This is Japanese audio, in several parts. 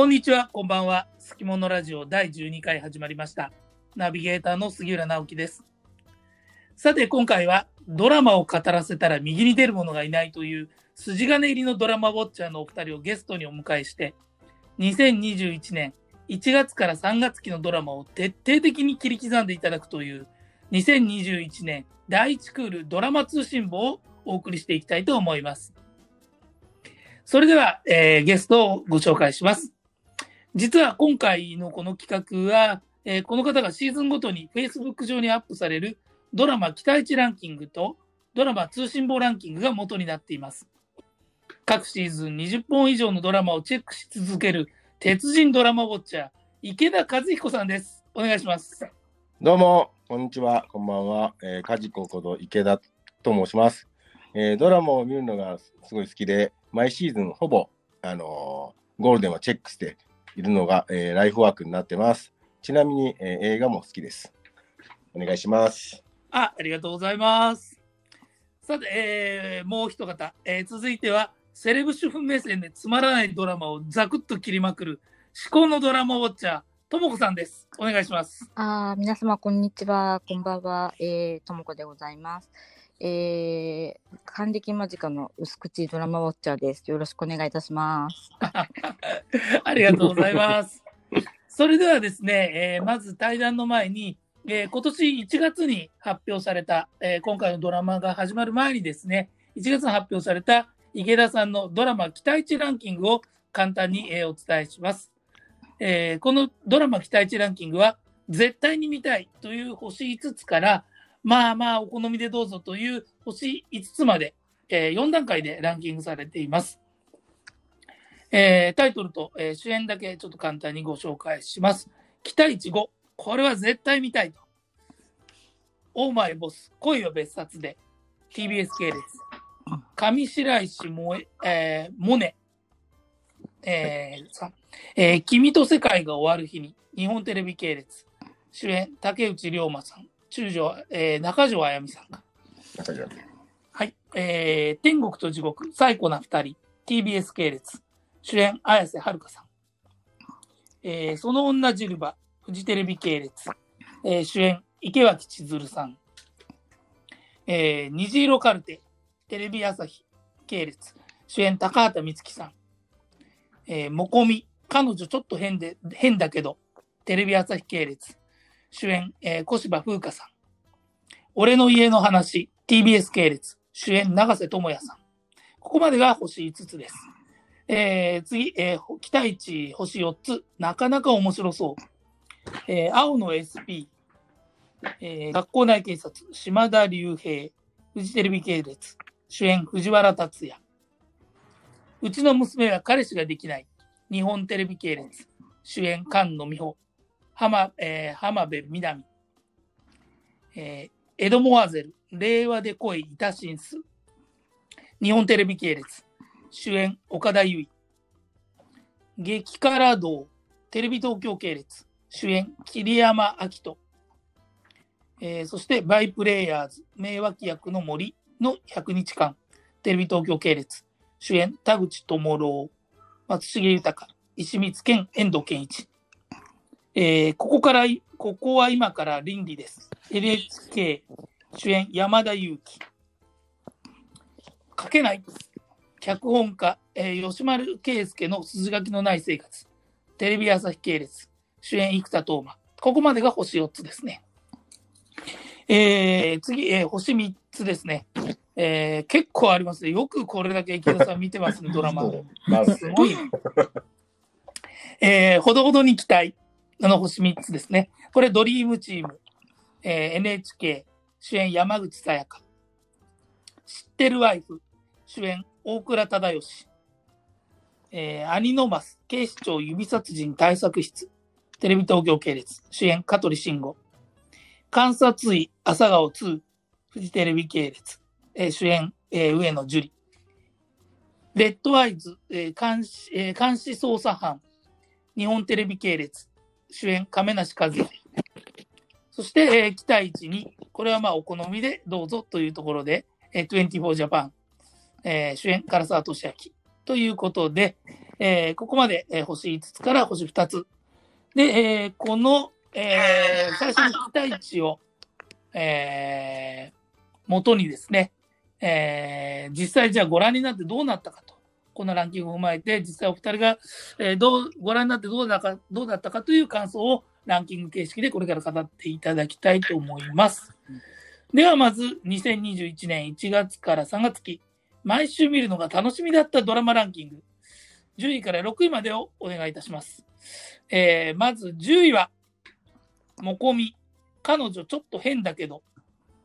こんにちは、こんばんは。すきものラジオ第12回始まりました。ナビゲーターの杉浦直樹です。さて、今回はドラマを語らせたら右に出る者がいないという筋金入りのドラマウォッチャーのお二人をゲストにお迎えして、2021年1月から3月期のドラマを徹底的に切り刻んでいただくという2021年第1クールドラマ通信簿をお送りしていきたいと思います。それでは、えーゲストをご紹介します。実は今回のこの企画は、えーこの方がシーズンごとに Facebook 上にアップされるドラマ期待値ランキングとドラマ通信簿ランキングが元になっています。各シーズン20本以上のドラマをチェックし続ける鉄人ドラマウォッチャー、池田和彦さんです。お願いします。どうも、こんにちは、こんばんは。えー、かじここと池田と申します、えードラマを見るのがすごい好きで、毎シーズンほぼ、あのーゴールデンはチェックしているのが、えーライフワークになってます。ちなみに、えー映画も好きです。お願いします。あ、ありがとうございます。さて、えーもう一方、えー続いては、セレブ主婦目線でつまらないドラマをザクッと切りまくる、至高のドラマウォッチャー、ともこさんです。お願いします。あー皆様こんにちは、こんばんは、えー、ともこでございます。えー、還暦間近の薄口ドラマウォッチャーです。よろしくお願いいたします。ありがとうございます。それではですね、えーまず対談の前に、えー今年1月に発表された、えー今回のドラマが始まる前にですね、1月に発表された池田さんのドラマ期待値ランキングを簡単に、えーお伝えします。えーこのドラマ期待値ランキングは、絶対に見たいという星5つから、まあまあお好みでどうぞという星5つまで、え4段階でランキングされています。えータイトルと、えー主演だけちょっと簡単にご紹介します。期待値5。これは絶対見たいと。オーマイボス、恋は別冊で、TBS 系列。上白石萌え、えー、モネ。えーさえー君と世界が終わる日に、日本テレビ系列。主演、竹内涼真さん。中条、えー中条あやみさんか。中条はい。えー、天国と地獄、最古な二人、TBS 系列、主演、綾瀬はるかさん。えー、その女ジルバ、フジテレビ系列、えー主演、池脇千鶴さん。えー、虹色カルテ、テレビ朝日系列、主演、高畑充希さん。えー、もこみ、彼女ちょっと変で、変だけど、テレビ朝日系列、主演、えー小芝風花さん。俺の家の話、TBS 系列、主演、長瀬智也さん。ここまでが星5つです。えー次、えー期待値星4つ、なかなか面白そう。えー青の SP、えー学校内警察、島田隆平、フジテレビ系列、主演、藤原達也。うちの娘は彼氏ができない、日本テレビ系列、主演、菅野美穂、浜,、えー浜辺美波。えーエドモアゼル、令和で恋、イタシンス。日本テレビ系列、主演、岡田結衣。激辛道、テレビ東京系列、主演、桐山明人。えーそして、バイプレイヤーズ、名脇役の森の100日間、テレビ東京系列、主演、田口智郎、松重豊、石光健、遠藤健一。えーここから、ここは今から倫理です。NHK 主演山田裕貴。書けない。脚本家、えー吉丸圭介の筋書きのない生活。テレビ朝日系列。主演生田斗真。ここまでが星4つですね。えー次、えー星3つですね。えー結構ありますね。よくこれだけ池田さん見てますね、ドラマ。すごいな。えーほどほどに期待。あの星3つですね。これドリームチーム。えー NHK 主演山口さやか。知ってるワイフ主演大倉忠義。えー、アニノマス警視庁指殺人対策室。テレビ東京系列主演香取慎吾。観察医朝顔2フジテレビ系列。えー主演、えー上野樹里。レッドアイズ、えー監視えー監視捜査班、日本テレビ系列、主演、亀梨和也。そして、えー期待値に、これはまあお好みでどうぞというところで、えー、24ジャパン、えー主演、唐沢俊明ということで、えーここまで、えー星5つから星2つ。で、えーこの、えー最初の期待値を、えー元にですね、えー実際じゃあご覧になってどうなったかと。このランキングを踏まえて、実際お二人が、えーどう、ご覧になってどうだか、どうだったかという感想をランキング形式でこれから語っていただきたいと思います。ではまず、2021年1月から3月期、毎週見るのが楽しみだったドラマランキング、10位から6位までをお願いいたします。えーまず10位は、もこみ、彼女ちょっと変だけど、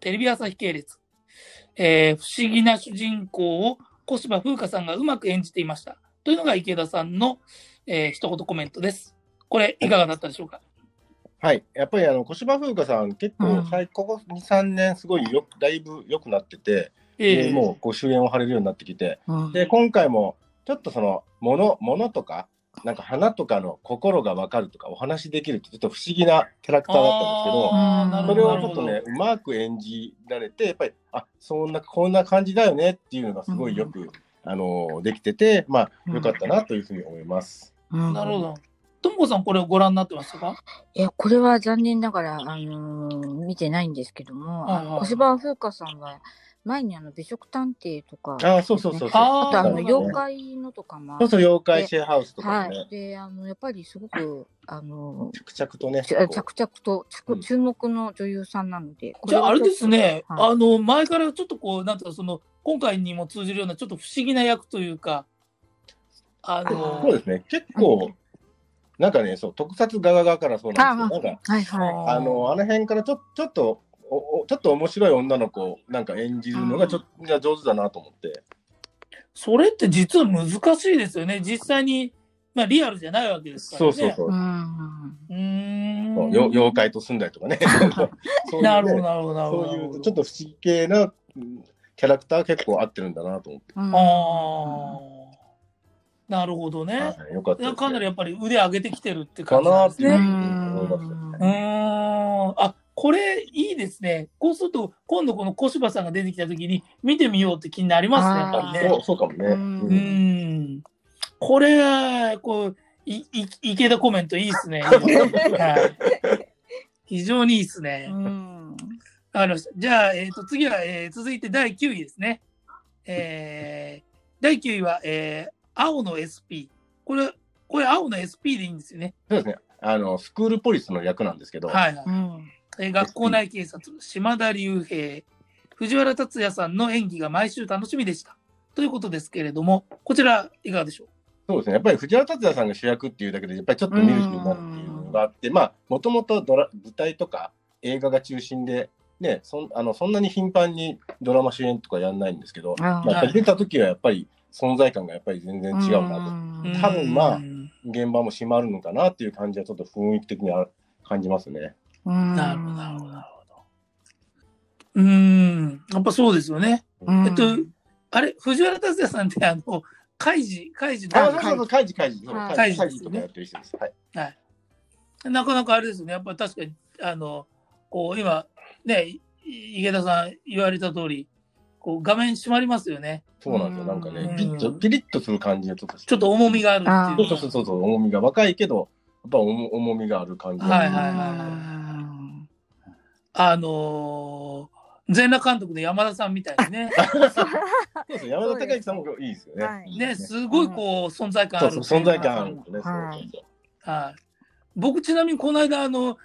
テレビ朝日系列。えー不思議な主人公を小芝風花さんがうまく演じていました。というのが池田さんの、えー一言コメントです。これ、いかがだったでしょうか？はい。やっぱりあの、小芝風花さん、結構、うん最ここ2、3年、すごいよ、だいぶ良くなってて、えーでもう、こう、主演を張れるようになってきて、うんで、今回も、ちょっとその、もの、ものとか、なんか花とかの心がわかるとか、お話できるって、ちょっと不思議なキャラクターだったんですけど、それをちょっとね、うまく演じられて、やっぱり、あ、そんな、こんな感じだよねっていうのがすごいよく、あの、できてて、まあ、良かったなというふうに思います。うん。なるほど。ともこさん、これをご覧になってましたか？いや、これは残念ながら、あのー見てないんですけども、あはいはい。の小芝風花さんは、前にあの美食探偵とか、ああ、そうそうそうそう。あとあの妖怪のとかもあそうそう、妖怪シェアハウスとかね。はい。、で、あのやっぱりすごく、あの着々とね。着々と注目の女優さんなので、こじゃあ、あれですね、はい。あの、前からちょっとこう、なんていうか、その、今回にも通じるような、ちょっと不思議な役というか、あの、そうですね。結構、なんかね、そう、特撮側側からそうなんですよ。なんか、はいはあの、あの辺からちょちょっと、おおちょっと面白い女の子をなんか演じるのがちょっとが上手だなと思って。それって実は難しいですよね。実際に、まあ、リアルじゃないわけですからね。そうそうそうい。う。ん。妖怪と住んだりとかね。そういうねなるほど、なるほど、なるほど。そういうちょっと不思議系なうんキャラクター結構合ってるんだなと思って。うんああ。なるほどね。はいよかったね。かなりやっぱり腕上げてきてるってか感じなですね。なんって思いましたうーん。あ、これいいですね。こうすると、今度この小芝さんが出てきたときに見てみようって気になりますね、やっぱりね。そうそうかもね。うんん。これ、こう、い、い、池田コメントいいですね。はい。非常にいいですね。うん。わかりました。じゃあ、えっ、と、次は、えー続いて第9位ですね。えー、第9位は、えー、青の SP。これ、これ青の SP でいいんですよね。そうですね。あの、スクールポリスの役なんですけど、はい、はい。うん。えー学校内警察、島田隆平、藤原竜也さんの演技が毎週楽しみでした。ということですけれども、こちら、いかがでしょう？そうですね。やっぱり藤原竜也さんが主役っていうだけで、やっぱりちょっと見る気になるっていうのがあって、まあ、もともとドラ舞台とか映画が中心で、ね、そんあのそんなに頻繁にドラマ主演とかやんないんですけど、あまあ、やっぱり出た時はやっぱり存在感がやっぱり全然違うなと。多分まあうん現場も閉まるのかなっていう感じはちょっと雰囲気的には感じますね。うん。なるほど、なるほど、なるほど。うーん、やっぱそうですよね。うんえっと、あれ、藤原竜也さんって、あの、カイジ、カイジあ、のそうそうそう、カイジカイジ。カイジとかやってる人です。はい。なかなかあれですね、やっぱり確かに、あの、こう、今、ね、い池田さん言われた通り、こう、画面閉まりますよね。そうなんですよ。なんかうんね、ピリッと、ピリッとする感じがちょっとちょっと重みがあるっていう。そうそうそうそう、重みが若いけど、やっぱ重重みがある感じ。はいはいはいはいあのー全裸監督の山田さんみたいにね、そうですね山田孝之さんもいいですよね。はいね、すごいこう、存在感ある。そうそう、存在感あるんですね。はい。僕ちなみにこの間、あの、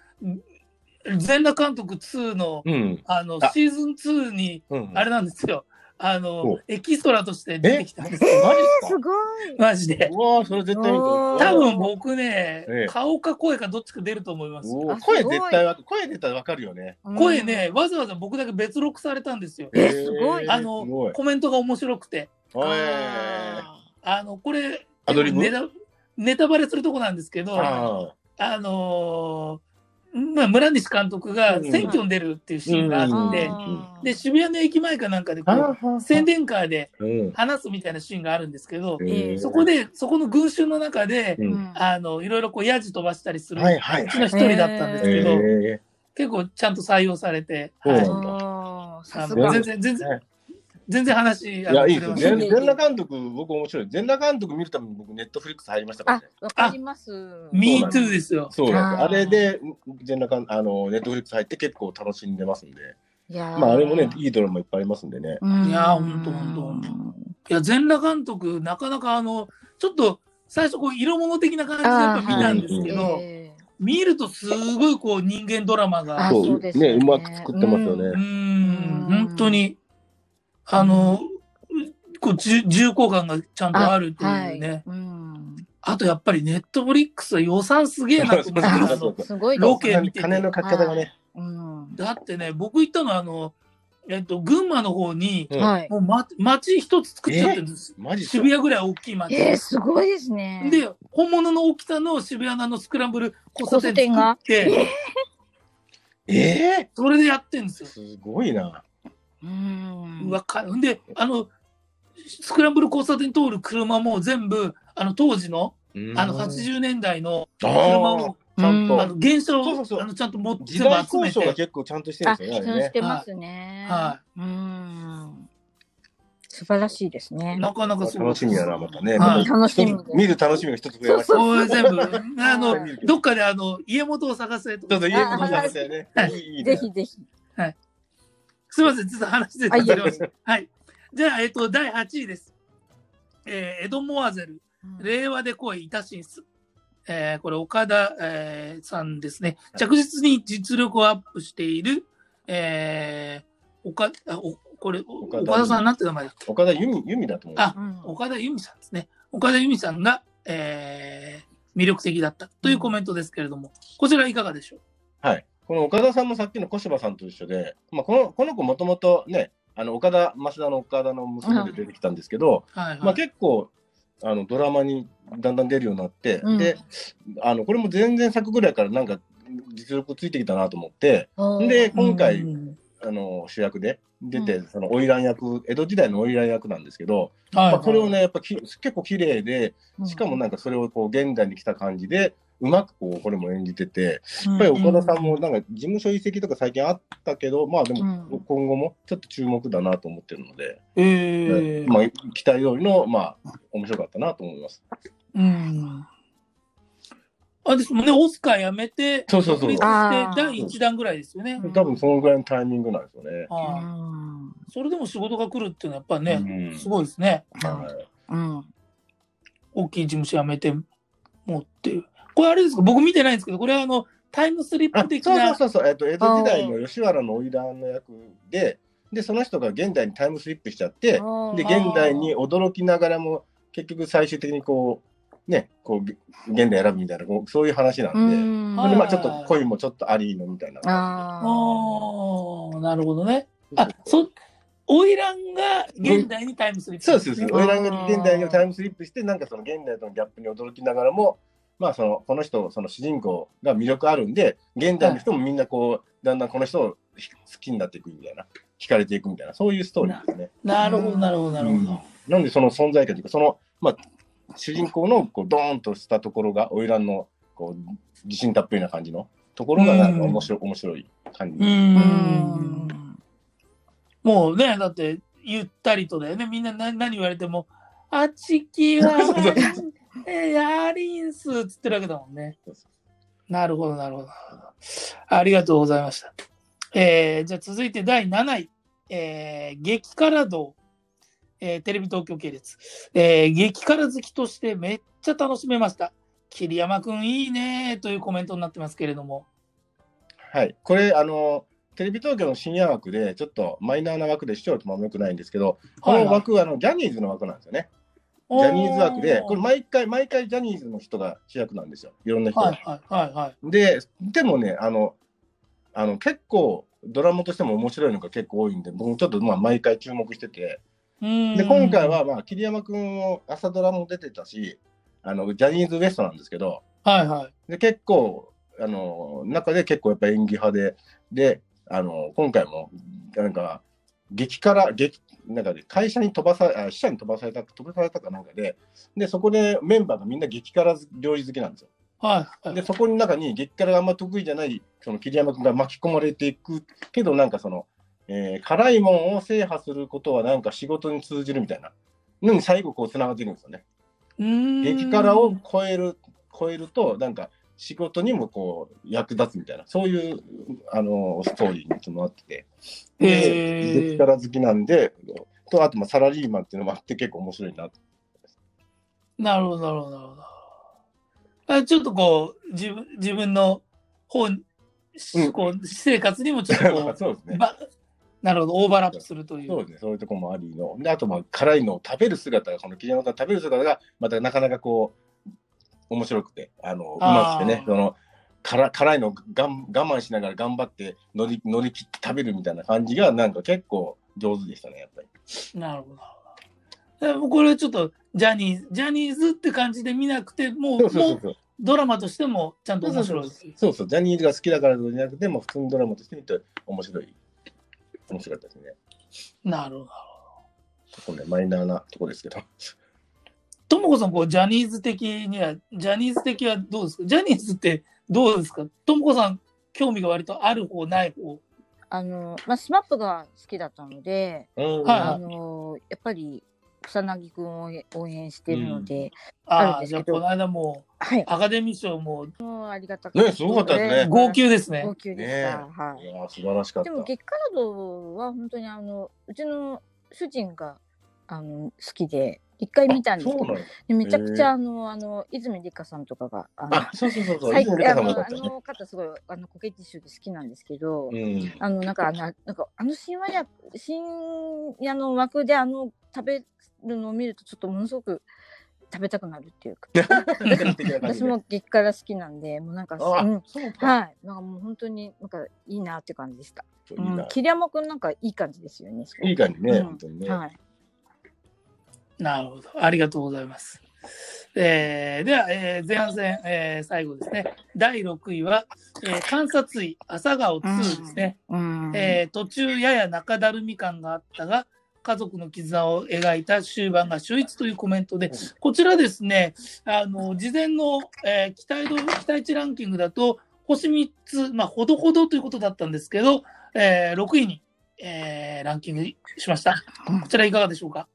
全裸監督2の、そう。うん。あの、あシーズン2に、うん。あれなんですよ。あおの、エキストラとして出てきたんですよ。マジですか？すごい。マジで。うわーそれ絶対見ておー多分僕ね、ええ顔か声かどっちか出ると思います。声絶対わか声出たらわかるよね。声ね、わざわざ僕だけ別録されたんですよ。えすごいあ。のコメントが面白くて。あの、これ、ネタネタバレするとこなんですけど、ああのーまあ、村西監督がうん。選挙に出るっていうシーンがあって、うん。で、渋谷の駅前かなんかでこあう、宣伝カーでうん。話すみたいなシーンがあるんですけど、ええそこで、そこの群衆の中で、あの、いろいろこう、ヤジ飛ばしたりする、うちの一人だったんですけど、え結構ちゃんと採用されて、はい。全然、全然、全然話、いや、いいです全全裸監督、僕面白い。全裸監督見るために僕、ネットフリックス入りましたからあね。、わかります。Me そうなんです too ですよ。そうなんです。あーあれで、全裸監あの、ネットフリックス入って結構楽しんでますんで。いやーまあ、あれもね、いいドラマいっぱいありますんでね。うんいやーほんとほんとほんといや、全裸監督、なかなかあの、ちょっと、最初こう、色物的な感じでやっぱ見たんですけど、ええ見るとすごいこう、人間ドラマが、あそうねねうまく作ってますよねうん、本当に、あの、こう重重厚感がちゃんとあるというね。はいうんあとやっぱりネットフリックスは予算すげえなと思ってすごいロケ見てて金のかけ方がね。うんだってね、僕行ったのはあの、えっと、群馬の方に、うんはい。もう、ま、町一つ作っちゃってるんです。マジっすか？渋谷ぐらい大きい町。えー、すごいですね。で、本物の大きさの渋谷のあのスクランブル交差点作って、ええそれでやってんですよ。すごいな。うん。うわかんで、あの、スクランブル交差点通る車も全部、あの当時の、あの80年代の車を、ちゃんとあの原車をそうそうそうあのちゃんと持って時代交渉が結構ちゃんとしてるんあ、ですよね。してますね。。はいうん。素晴らしいですね。なかなかそう楽しみやな、またね。はい楽しみ見る楽しみが一つ増えました。これ全部、あのはい、どっかであの、家元を探せとかちょっと家に来ましたよね。ぜひぜひ。すみません、ちょっと話であいました。はい。じゃあ、えっと、第8位です。えーエド・モアゼル、令和で恋、イタシンス。えーこれ、岡田、えーさんですね。着実に実力をアップしている、えー、岡あおこれ、お岡田岡田さんなんて名前だっけ岡田由美由美だと思う。あうん岡田由美さんですね。岡田由美さんが、えー魅力的だったというコメントですけれども、こちらいかがでしょう？はい。この岡田さんもさっきの小柴さんと一緒で、まあ、このこの子もともとね、あの岡田、増田の岡田の娘で出てきたんですけど、はい、はい。まあ、結構あのドラマにだんだん出るようになって、うん。であのこれも全然作ぐらいからなんか実力ついてきたなと思って、で今回うんあの主役で出て、うその花魁役、江戸時代の花魁役なんですけど、はいまあ、それをね、やっぱき結構綺麗で、うん。しかもなんかそれをこう現代に来た感じで、うまくこうこれも演じてて、うんやっぱり岡田さんもなんか事務所移籍とか最近あったけど、まあでもうん今後もちょっと注目だなと思ってるので、えーまあ期待通りの、まあ面白かったなと思います。うん。あ、ですもんね、オスカー辞めて、そうそうそうして第1弾ぐらいですよね。多分そのぐらいのタイミングなんですよね。それでも仕事が来るっていうのはやっぱね、うんすごいですね。はいうん。大きい事務所辞めてもっていう。これあれですか？僕見てないんですけど、これはあの、タイムスリップ的な。そうそうそう、えっと、江戸時代の吉原の花魁の役で、で、その人が現代にタイムスリップしちゃって、で、現代に驚きながらも、結局最終的にこう、ね、こう、現代選ぶみたいな、こうそういう話なんで、うんはいでまあちょっと恋もちょっとありのみたいな。あああ、なるほどね。あ、そ、花魁が現代にタイムスリップ。そうです、そうです。うん花魁が現代にタイムスリップして、なんかその現代とのギャップに驚きながらも、まあその、この人、その主人公が魅力あるんで、現代の人もみんなこう、だんだんこの人を好きになっていくみたいな、惹かれていくみたいな、そういうストーリーですね。なるほど、なるほど、なるほど。なんでその存在感というか、その、まあ、主人公のこうドーンとしたところが、花魁のこう自信たっぷりな感じのところが、なんか面白い、面白い感じ。う。ん。もうね、だって、ゆったりとだよね。みんな何何言われても、あちきは、えやりんすっつってるわけだもんね。なるほど、なるほど。ありがとうございました。えー、じゃあ続いて第7位。えー、激辛道。えーテレビ東京系列。えー、激辛好きとしてめっちゃ楽しめました。桐山くんいいねというコメントになってますけれども。はい。これ、あの、テレビ東京の深夜枠で、ちょっとマイナーな枠で視聴率もあんま良くないんですけど、この枠はあのジャニーズの枠なんですよね。ジャニーズ枠で、これ毎回、毎回ジャニーズの人が主役なんですよ。いろんな人が。はいはい。で、でもね、あの、あの結構、ドラマとしても面白いのが結構多いんで、僕もちょっとまあ毎回注目してて、でで、今回は、まあ、桐山君も朝ドラも出てたし、あの、ジャニーズ WEST なんですけど、はいはい。で、結構、あの、中で結構やっぱ演技派で、で、あの、今回も、なんか、激辛、激、なんかで、会社に飛ばさ、あ支社に飛ばされた、飛ばされたかなんかで、で、そこでメンバーがみんな激辛料理好きなんですよ。はいはい。で、そこの中に激辛があんま得意じゃない、その桐山君が巻き込まれていくけど、なんかその、えー辛いもんを制覇することはなんか仕事に通じるみたいなのに最後こう繋がってるんですよね。うーん激辛を超える、超えると、なんか仕事にもこう役立つみたいな、そういうあのストーリーにつながってて、で激辛好きなんで、とあとまあサラリーマンっていうのもあって結構面白いなと。なるほど、なるほど、なるほど。あちょっとこう、自分自分の本、うんこう私生活にもちょっとこ そうですう、ね。ばなるほど、オーバーラップするという。そうですね、そういうところもありの。で、あとまあ辛いのを食べる姿が、この桐山さん食べる姿が、またなかなかこう、面白くて、あの、うまくてねその、辛辛いのをがん我慢しながら頑張って乗り乗り切って食べるみたいな感じが、なんか結構上手でしたね、やっぱり。なるほど。でもこれちょっとジャニーズ、ジャニーズって感じで見なくて、もう、もそうそうそううそう。ドラマとしてもちゃんと面白い。そうそう、ジャニーズが好きだからじゃなくて、もう普通にドラマとして見て面白い。面白かったですね。なるほど。ちょっとね、マイナーなとこですけど。ともこさん、こう、ジャニーズ的には、ジャニーズ的はどうですか？ジャニーズってどうですか？ともこさん、興味が割とある方、ない方？あの、まあ、スマップが好きだったので、うんはいあの、やっぱり草彅くんを応援してるので、あああ、るんですけどじゃあこの間もはい。アカデミー賞ももうありがたかった。ねすごかったですね号泣ですね号。泣でしねた。はい。いやー素晴らしかった。でも激辛道は本当にあのうちの主人があの好きで一回見たんですけどめちゃくちゃあのあの泉里香さんとかがあのあ、そうそうそうそう。最泉里香さんもあのあ。の方すごいあのコケティッシュで好きなんですけど、うん。あのなんかあのなんかあの深夜深夜の枠であの食べるのを見るとちょっとものすごく食べたくなるっていうか 私も激辛好きなんでもうなんかあうん。はいなんかもう本当になんかいいなって感じでした。いいうな。桐山くんなんかいい感じですよね。いい感じね、うん本当にね。はい。なるほど。ありがとうございます。えーでは、えー前半戦、えー最後ですね。第6位は、えー観察医朝顔2ですね。うん。えー途中やや中だるみ感があったが、家族の絆を描いた終盤が秀逸というコメントで、こちらですね、あの、事前の、えー期待度、期待値ランキングだと、星3つ、まあ、ほどほどということだったんですけど、えー6位に、えーランキングしました。こちらいかがでしょうか？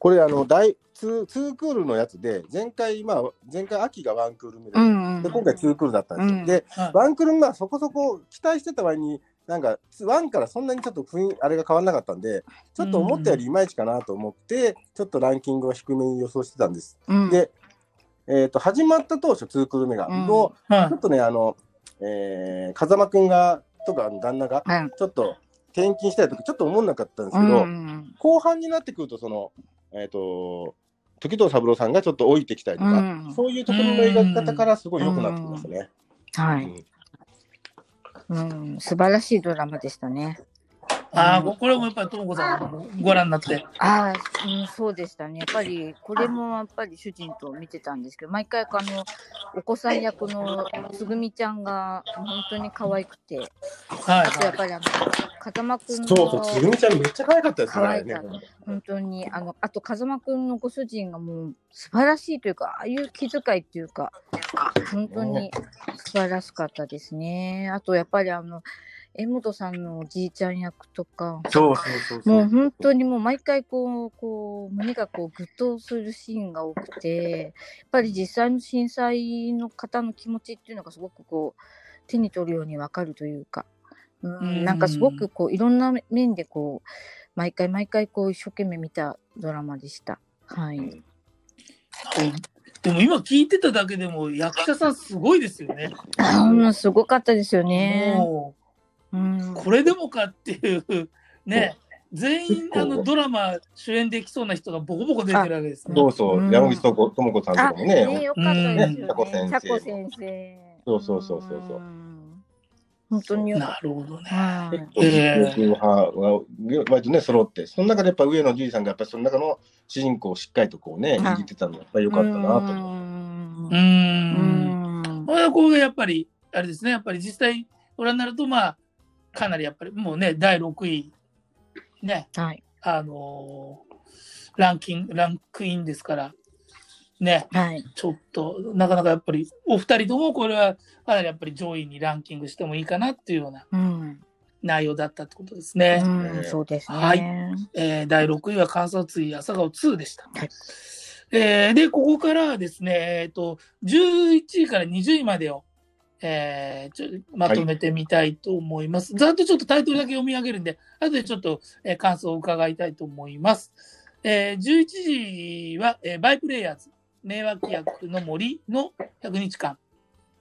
これ、あの、第2、ツークールのやつで、前回、まあ、前回秋がワンクール目で、うんうん。で今回ツークールだったんですよ。うんで、はいワンクール、まあ、そこそこ期待してた割に、なんか、ワンからそんなにちょっと雰囲あれが変わらなかったんで、ちょっと思ったよりいまいちかなと思って、ちょっとランキングを低めに予想してたんです。うん、で、えっ、と、始まった当初、ツークール目が、うんのはいちょっとね、あの、えー、風間くんが、とか、旦那が、はい。ちょっと転勤したい時ちょっと思んなかったんですうけど、ん後半になってくると、その、えっ、と、時藤三郎さんがちょっと置いてきたりとか、うんそういうところの描き方からすごい良くなってきましたね。はい。うんうん、素晴らしいドラマでしたね。ああ、うんこれもやっぱりともこさんもご覧になって。ああ、うん、そうでしたね。やっぱり、これもやっぱり主人と見てたんですけど、毎回あの、お子さん役のつぐみちゃんが本当に可愛くて、はいあとやっぱりあの、風間くんの、そうそう、つぐみちゃんめっちゃ可愛かったですね。可愛かった本当に、あの、あと風間くんのご主人がもう素晴らしいというか、ああいう気遣いっていうか、本当に素晴らしかったですね。あとやっぱりあの、江本さんのおじいちゃん役とか、そうそうそうそう。もう本当にもう毎回こう、こう、胸がこう、ぐっとするシーンが多くて、やっぱり実際の震災の方の気持ちっていうのがすごくこう、手に取るようにわかるというか、うんうんなんかすごくこう、いろんな面でこう、毎回毎回こう、一生懸命見たドラマでした。はい。でも今聞いてただけでも役者さんすごいですよね。あーすごかったですよね。もうんう、これでもかっていう、ね、全員あのドラマ主演できそうな人がボコボコ出てるわけですね。そうそう、うん山口智子智子さんとあ、かもね、ね、よかったですよね。うん茶子先生。そうそうそうそうそうん本当になるほどね。た。はい結構派が割とね、揃って、その中でやっぱ上野樹里さんがやっぱりその中の主人公をしっかりとこうね、はい握ってたのがやっぱり良かったなと思う。ううー。んんこれはこうやっぱり、あれですね、やっぱり実際ご覧になると、まあ、かなりやっぱりもうね、第6位、ね、はい。あのーランキング、ランクインですから、ね、はい。ちょっと、なかなかやっぱり、お二人ともこれはかなりやっぱり上位にランキングしてもいいかなっていうようなうん。内容だったってことですね。うん、そうですね。はいえー第6位は観察医朝顔2でした。はいえーで、ここからはですね、えっ、と、11位から20位までを、えーちょまとめてみたいと思います。ざっとちょっとタイトルだけ読み上げるんで、後でちょっと、えー感想を伺いたいと思います。えー11時は、えーバイプレイヤーズ、名脇役の森の100日間。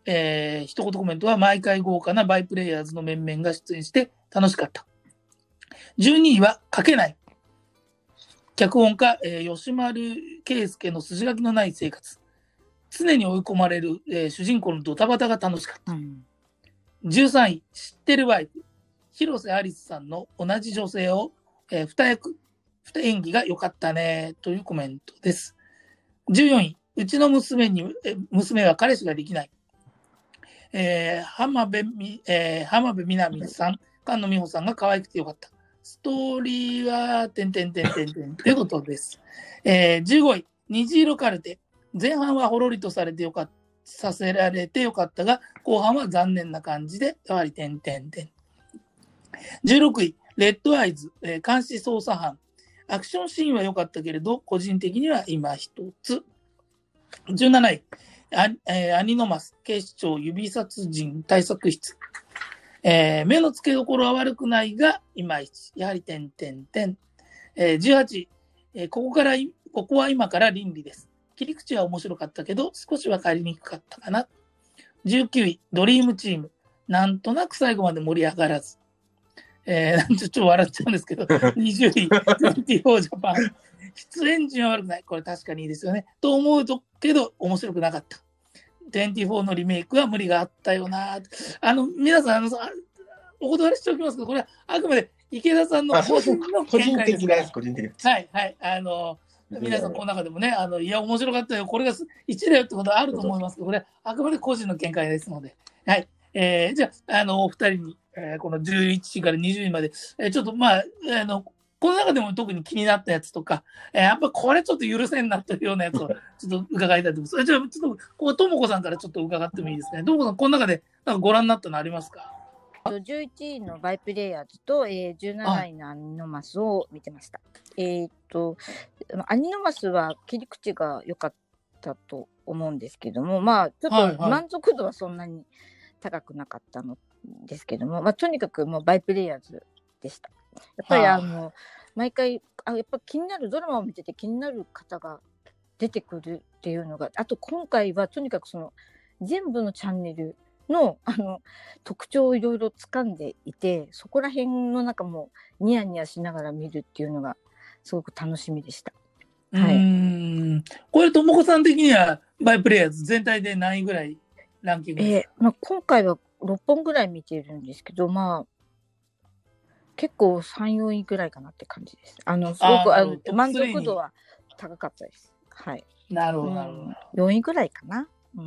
えー一言コメントは、毎回豪華なバイプレイヤーズの面々が出演して楽しかった。12位は、書けない。脚本家、えー吉丸圭介の筋書きのない生活。常に追い込まれる、えー主人公のドタバタが楽しかった。うん13位、知ってるワイフ。広瀬アリスさんの同じ女性を、えー二役、二演技が良かったね、というコメントです。14位、うちの娘に、えー娘は彼氏ができない。えー浜辺み、えー浜辺美波さん、菅野美穂さんが可愛くてよかった。ストーリーは、てんてんてんてんてんということです。えー15位、虹色カルテ。前半はほろりとされてよか。させられてよかったが、後半は残念な感じで、やはり点々点。16位、レッドアイズ、えー監視捜査班。アクションシーンは良かったけれど、個人的には今一つ。17位、ア,、えーアニノマス、警視庁指殺人対策室。えー目の付けどころは悪くないが、いまいち。やはり点々点。えー18位、えーここから、ここは今から倫理です。切り口は面白かったけど、少しわかりにくかったかな。19位、ドリームチーム。なんとなく最後まで盛り上がらず。えー、ちょっと笑っちゃうんですけど、20位、24ジャパン。出演陣は悪くない。これ確かにいいですよね。と思うとけど、面白くなかった。24のリメイクは無理があったよな。あの、皆さん、あの、あお断りしておきますけど、これはあくまで池田さんの個人の個人見解ですから的な個人的。はい、はい。あの、皆さん、この中でもね、あの、いや、面白かったよ、これが1だよってことはあると思いますけど、これはあくまで個人の見解ですので。はい。えーじゃあ、あの、お二人に、えーこの11時から20時まで、えーちょっと、まあ、あの、この中でも特に気になったやつとか、えーやっぱこれちょっと許せんなというようなやつを ちょっと伺いたいと思います。えじゃあ、ちょっと、ここ、ともこさんからちょっと伺ってもいいですかね。ともこさん、この中で、なんかご覧になったのありますか？と11位のバイプレイヤーズと、えー、17位のアニノマスを見てました。えーっと、アニノマスは切り口が良かったと思うんですけども、まあ、ちょっと満足度はそんなに高くなかったのですけども、まあ、とにかくもうバイプレイヤーズでした。やっぱりはああの、毎回あ、やっぱ気になる、ドラマを見てて気になる方が出てくるっていうのが、あと今回はとにかくその、全部のチャンネルのあの特徴をいろいろ掴んでいてそこら辺の中もニヤニヤしながら見るっていうのがすごく楽しみでした。はいうーん。これ、ともこさん的には、バイプレイヤーズ全体で何位ぐらいランキングですか？えーまあ、今回は6本ぐらい見てるんですけどまあ結構3、4位ぐらいかなって感じです。あのすごくあの満足度は高かったです。はい。なるほど、うんなるほど。4位ぐらいかな。う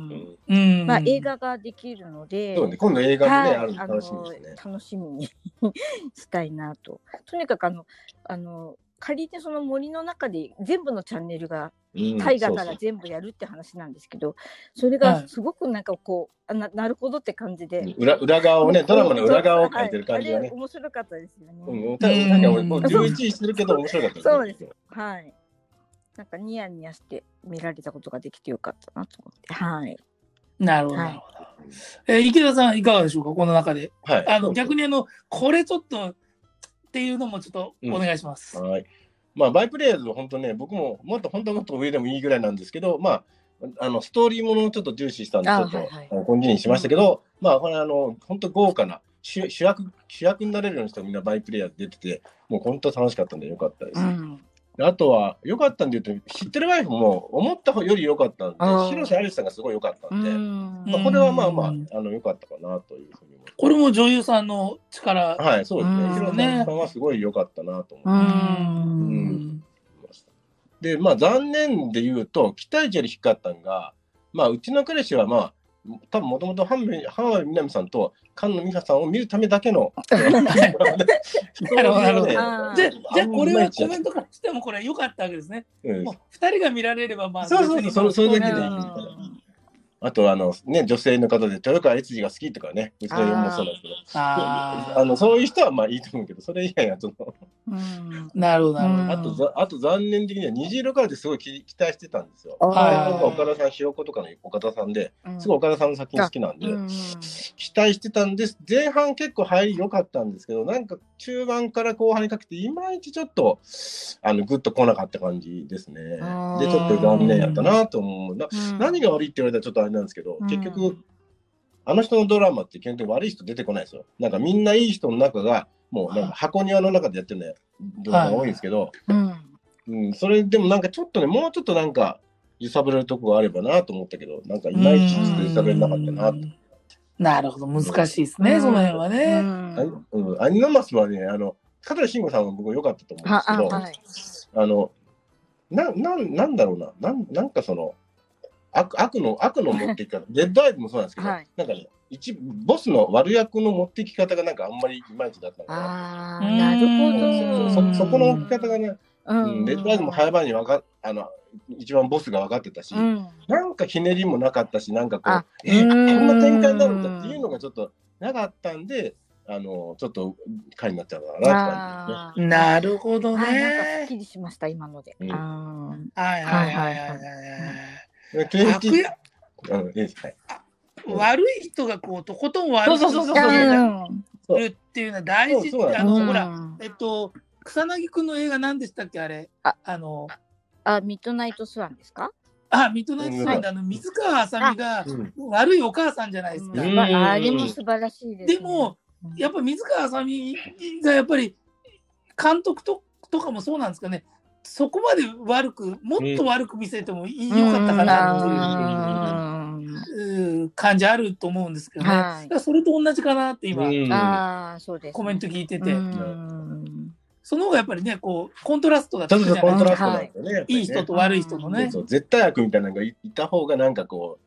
うん。まあ、映画ができるので、そうね、今度映画もね、はいあるのあ楽しみですね。の楽しみに したいなと。とにかくあのあの仮にその森の中で全部のチャンネルがうん大河から全部やるって話なんですけど、それはいがすごくなんかこう、あななるほどって感じで。裏裏側をね、ドラマの裏側を書いてる感じがねはい。面白かったですよね。うん、たなんか俺もう11位してるけど面白かったそうです。はい。なんかニヤニヤして見られたことができてよかったなと思って。はい。なるほど、はいなるほど。えー池田さん、いかがでしょうか、この中で。はい。あの、逆にあの、これちょっとっていうのもちょっとお願いします。はい。まあ、バイプレイヤーズは本当ね、僕ももっと本当はもっと上でもいいぐらいなんですけど、まあ、あのストーリーものをちょっと重視したんで、ちょっと、あはいはいあのこんじにしましたけど、まあ、これあの、本当豪華な主主役、主役になれるような人がみんなバイプレイヤーズ出てて、もう本当楽しかったんでよかったです。うん。であとは、良かったんで言うと、知ってるワイフも思ったより良かったんで広瀬アリスさんがすごい良かったうんで、ん。まあ、これはまあまあ、うんあの良かったかなというふうに思います。これも女優さんの力。はい、そうですね。うん広瀬アリスさんはすごい良かったなと思いうんうんます。で、まあ残念で言うと、期待値より低かったのが、まあうちの彼氏はまあ、多分もともと浜辺美波さんと菅野美香さんを見るためだけの。なるほどなるほど。あー。じゃあ、じゃあこれはコンメントからしてもこれ良かったわけですね。トもう二人が見られればまあそうそうそそれだけであと、あの、ね、女性の方で豊川悦司が好きとかね、うちの嫁もそうなんですけど、あ あの、そういう人はまあいいと思うけど、それ以外はちょっと、うん。なるほど、なるほど。うん。あとざ、あと残念的には虹色からですごい期期待してたんですよ。は岡田さん、ひよことかの岡田さんで、うん。すごい岡田さんの作品好きなんで、うん。期待してたんです。前半結構入り良かったんですけど、なんか中盤から後半にかけて、いまいちちょっと、あの、グッと来なかった感じですね。で、ちょっと残念やったなと思う。なうん。何が悪いって言われたらちょっとあれなんですけど、うん。結局、あの人のドラマって基本的に悪い人出てこないですよ。なんかみんないい人の中が、もうなんか箱庭の中でやってるね、ドラマが多いんですけど、うん。うん、それでもなんかちょっとね、もうちょっとなんか揺さぶれるとこがあればなと思ったけど、なんかいまいちちょっと揺さぶれなかったなと。なるほど、難しいですね、うん。その辺はうね。うん、アニノマスはね、あの、香取慎吾さんは僕良かったと思うんですけど、ああはい。あの、な、なん、なんだろうな、なん、なんかその、悪、悪の、悪の持っていき方、デッドアイズもそうなんですけど、はい。なんかね、一、ボスの悪役の持っていき方がなんかあんまりいまいちだったのかな。ああなるほど。そ、そこの置き方がね、ううん、デッドアイズも早場にわか、あの、一番ボスが分かってたし、うんなんかひねりもなかったし、なんかこうあ、え、こうんんな展開になるんだっていうのがちょっとなかったんで、あの、ちょっと回になっちゃうのかなって感あーなるほどあなんかすっねき。りしました今ので。うんあはいはいはいはいはいはい。じですね。悪役うん、いいです。はい。悪い人がこう、とことん悪い人そうそうそうーそうるっていうのは大事あの、うんほら、えっと、草薙くんの映画何でしたっけあれ？ああの、あミッドナイトスワンですか？あ、ミッドナイトスワンで、あの、水川あさみがうん悪いお母さんじゃないですか。うんうんあれも素晴らしいですね。でも、やっぱ水川あさみがやっぱり監督ととかもそうなんですかね。そこまで悪く、もっと悪く見せてもいい、よかったかなっていううん感じあると思うんですけどね。はいそれと同じかなって今。コメント聞いてて、うんその方がやっぱりね、こう、コントラストがちょっとつくじゃない。コントラストなんですよね。やっぱりねいい人と悪い人のね。そう絶対悪みたいなのがいいた方がなんかこ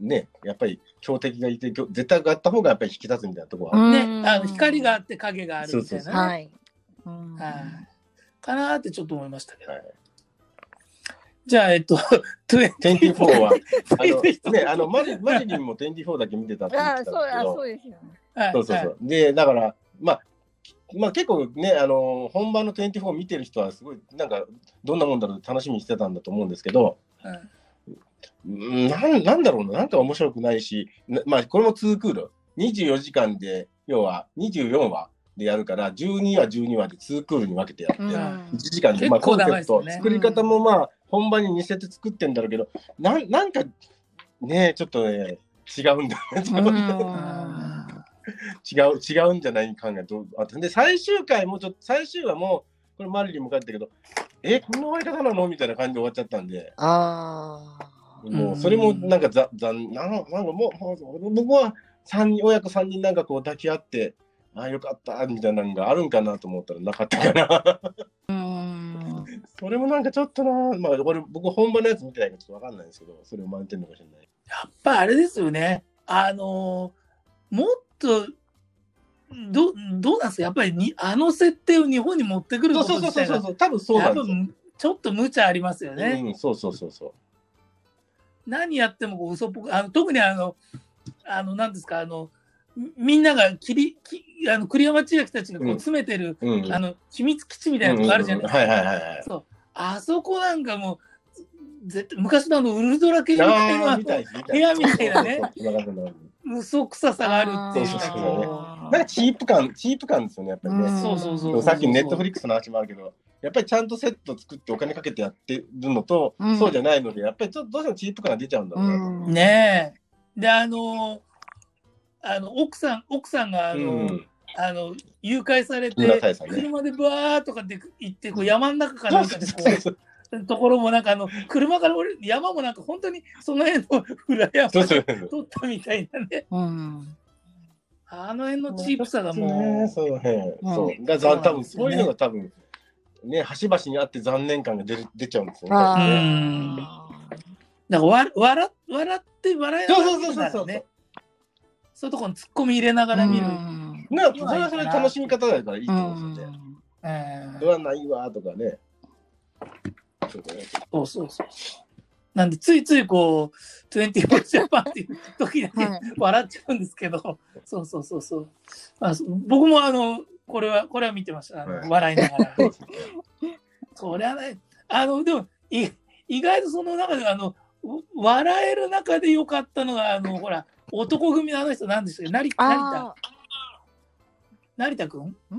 う、ね、やっぱり強敵がいて、強絶対悪があった方がやっぱり引き立つみたいなところはある。ね、あの光があって影があるみたいなね。はい。かなーってちょっと思いましたけど。はいじゃあ、えっと、20 24は、あ24の、ね、あの、マジ、マジリンも24だけ見てたって言っあてたんそうあですけど、そうですよね。はいそうそうそう。で、だから、まあ、まあ結構ね、あの、本番の24見てる人はすごい、なんか、どんなもんだろう楽しみにしてたんだと思うんですけど、はいうんなんなんだろうな、なんか面白くないし、なまあ、これも2クール。24時間で、要は24話でやるから、12話、12話で2クールに分けてやって、うん。1時間で、まあ、コンセプト、ね作り方もまあ、本番に似せて作ってんだろうけど、なんなんか、ね、ちょっとね、違うんだよね。違う、違うんじゃないかがどうあって。で、最終回もちょっと、最終話も、これマリリンも書いてたけど、え、こんな終わり方なの？みたいな感じで終わっちゃったんで、ああ。もうそれもなんかざ残なんなんかもう、もう僕は三人、親子3人なんかこう抱き合って、ああ、よかった、みたいなのがあるんかなと思ったらなかったかな。うん。それもなんかちょっとな、まあ、俺、僕本番のやつ見てないからちょっとわかんないんですけど、それを満点のかもしれない。やっぱあれですよね。あのーもっと、どどうなんですか？やっぱりにあの設定を日本に持ってくることそうそうそう自体がそうそう、多分そうやっぱなんですよ。ちょっと無茶ありますよね。うん、そうそうそうそう。何やってもこう嘘っぽくあの特にあのあの何ですかあのみみんながきりきあの栗山千明たちがこううん詰めてる、うん。あの秘密基地みたいなとこあるじゃないですか。はいはいはいはい。そうあそこなんかもう絶対昔のあのウルトラ系みたいな部屋みたいなね嘘くささがあるっていうそうそう。そうかこあなんかチープ感、チープ感ですよね、やっぱりね。うん。そうそうそうさっきのネットフリックスの話もあるけど、やっぱりちゃんとセット作ってお金かけてやってるのと、うん。そうじゃないので、やっぱりちょっとどうしてもチープ感が出ちゃうんだろう。うんねえ。であのあの奥さん奥さんがあの、うん。あの誘拐されてね。車でバーとかで行ってこう山の中かなんかでこう ところもなんかあの車から降り山もなんか本当にその辺の 裏山でう撮ったみたいなね。うん。あの辺のチープさがねもそうね、うん。そう。がざ多分そういうのが多分、ね、端々にあって残念感が出る出ちゃうんですよね。あね。だからわ笑笑って笑いながそうそうそうそうらねそういうとこに突っ込み入れながら見る、うん。なそれはそれで楽しみ方だからいいと思うんですよね。うん。それはないわとかね。そうだねそうそうそうなんで、ついついこう、24ジャパンっていう時だけはい笑っちゃうんですけど、そうそうそうそう。まあ、そ僕もあの、これは、これは見てました。あのはい笑いながら。そりゃね、あの、でも、い意外とその中で、あの、う笑える中で良かったのが、あの、ほら、男組のあの人、なんでしたっけ？成成田あ成田くん？あ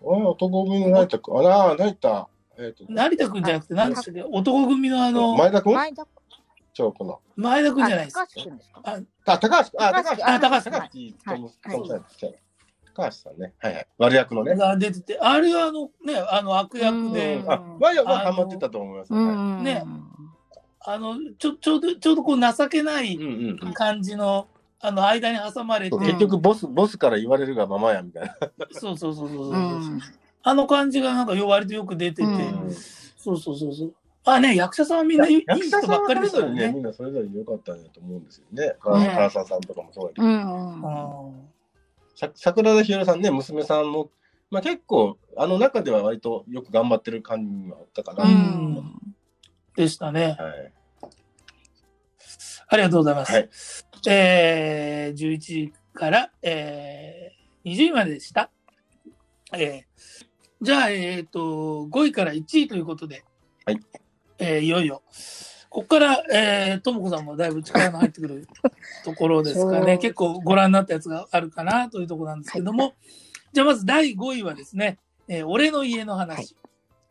あ、男組の成田君。ああ、成田。えっ、と、成田くんじゃなくて、何でしたっけ？男組のあの、前田君あ、前田長子の。前田くんじゃないですあ。高橋君ですか？ああ、高橋。あ、高橋。あ高橋高橋。はいととと高橋さんね。はいはい。悪役のね。が出てて、あれはあの、ね、あの悪役で、うんあ、ワイヤーはハマってたと思います。ねあの、ちょ、ちょうど、ちょうどこう情けないうんうんうん感じの、あの、間に挟まれて結局ボス、ボスから言われるがままやみたいな。そうそうそうそうそう、うんあの感じがなんかよ割とよく出てて、うんそうそうそうそう。あね、役者さんはみんないい人ばっかりですそれぞれね、からね。みんなそれぞれ良かったんだと思うんですよね。ね原沢さんとかもそうだけど。うん。うんさ桜田ひよりさんね、娘さんも、まあ結構、あの中では割とよく頑張ってる感じがあったかな。うはん。でしたね。い。ありがとうございます。はい。えー、11時から、えー、20位まででした。えー、じゃあ、えっ、と、5位から1位ということで、はい。えーいよいよ、ここから、えー、ともこさんもだいぶ力の入ってくる ところですかね。結構ご覧になったやつがあるかなというところなんですけども、じゃあまず第5位はですね、えー俺の家の話。はい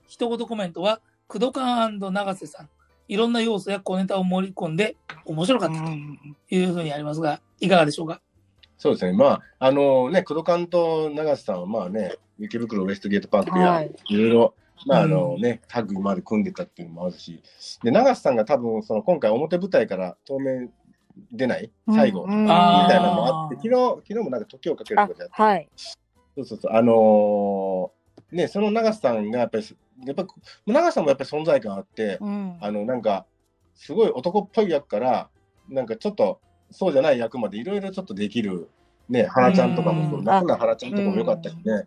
一言コメントは、工藤館永瀬さん。いろんな要素や小ネタを盛り込んで面白かったというふうにありますが、いかがでしょうか？そうですね。まあ、あのね、工藤館と永瀬さんは、まあね、池袋ウエストゲートパークや、はい。いろいろ、まああうのね、タッグまで組んでたっていうのもあるし、で、永瀬さんが多分、その今回表舞台から当面出ない最後、うん。みたいなのもあって、昨日、昨日もなんか時をかけるあとやって、はい。そうそうそう、あのーね、その永瀬さんがやっぱり、やっぱ永瀬さんもやっぱり存在感あって、うん。あの、なんか、すごい男っぽい役から、なんかちょっと、そうじゃない役までいろいろちょっとできる、ね、花ちゃんとかもそうう、ん中村花ちゃんとかも良かったしね。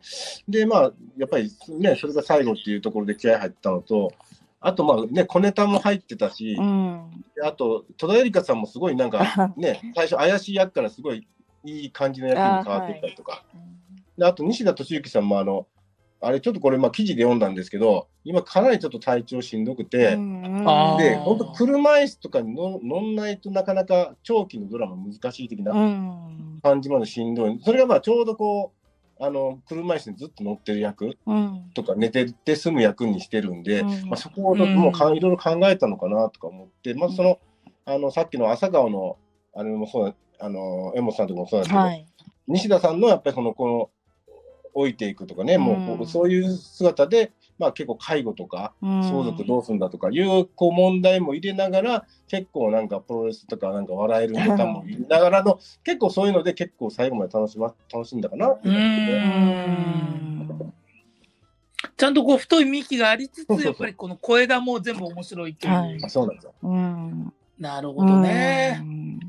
で、まあ、やっぱりね、それが最後っていうところで気合入ったのと、あと、まあね、小ネタも入ってたし、うん。あと、戸田恵梨香さんもすごいなんか、ね、最初怪しい役からすごいいい感じの役に変わっていったりとか。であと、西田敏行さんもあの、あれちょっとこれまあ記事で読んだんですけど、今かなりちょっと体調しんどくて、で、本当車椅子とかに乗乗んないとなかなか長期のドラマ難しい的う。なん感じまでしんどい。それがまあちょうどこう、あの、車椅子にずっと乗ってる役うん。とか寝てて済む役にしてるんで、うんまあそこをちょっともうかんいろいろ考えたのかなとか思って、まずその、あの、さっきの朝顔の、あれもそうだ、あの、江本さんとかもそうだけど、はい。西田さんのやっぱりその、この、置いていくとかね、もうこううんそういう姿で、まあ結構介護とか、相相続どうするんだとかいうこう問題も入れながら、結構なんかプロレスとかなんか笑えるネタも入れながらの、結構そういうので結構最後まで楽しま楽しんだかなってういう感じでね。ん。ちゃんとこう太い幹がありつつ、そうそうそうやっぱりこの小枝も全部面白いっていう。はいあそうなんですよ。うん。なるほどね。うん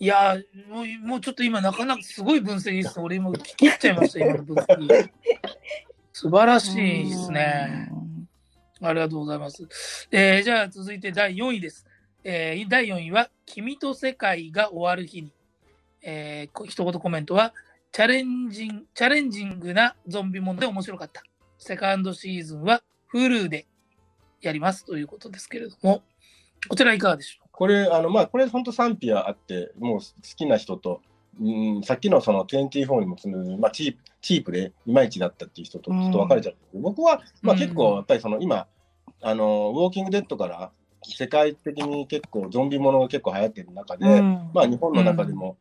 いやーもう、もうちょっと今なかなかすごい分析です。俺今聞き入っちゃいました、今の分析。素晴らしいですね。ありがとうございます。えーじゃあ続いて第4位です。えー第4位は、君と世界が終わる日に。えー一言コメントは、チャレンジン、チャレンジングなゾンビもので面白かった。セカンドシーズンは Hulu でやりますということですけれども、こちらいかがでしょう？これ、あの、まあ、これ本当賛否あって、もう好きな人と、うん、さっきのその24にもつぬ、まあ、チープ、チープでいまいちだったっていう人とちょっと分かれちゃう。僕は、まあ、うん。結構やっぱりその今、あの、ウォーキングデッドから世界的に結構ゾンビものが結構流行ってる中で、うん。まあ日本の中でも、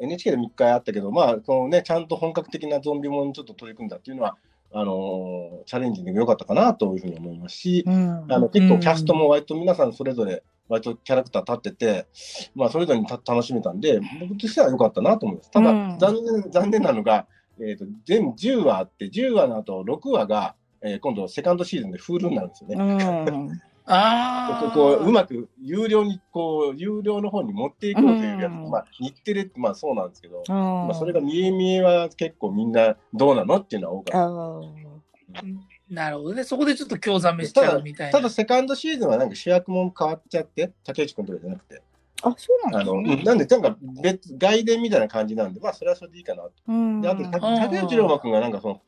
NHK で3回あったけど、まあ、このね、ちゃんと本格的なゾンビものにちょっと取り組んだっていうのは、あのチャレンジング良かったかなというふうに思いますし、うん。あの結構キャストも割と皆さんそれぞれ割とキャラクター立ってて、まあそれぞれにた楽しめたんで、僕としては良かったなと思います。ただ、うん残念、残念なのが、えっ、と、全10話あって、10話の後6話が、えー今度セカンドシーズンでフールになるんですよね。うん ああ。こううまく有料に、こう、有料の方に持っていこうというやつ、うんまあ日テレってまあそうなんですけど、うんまあそれが見え見えは結構みんなどうなのっていうのは多かった。なるほどね。そこでちょっと興ざめしちゃうみたいな。ただ、セカンドシーズンはなんか主役も変わっちゃって、竹内君とかじゃなくて。あ、そうなあの、んですね。うんなんで、なんか別、外伝みたいな感じなんで、まあ、それはそれでいいかなと。うんで、あと、竹内涼真君がなんかその、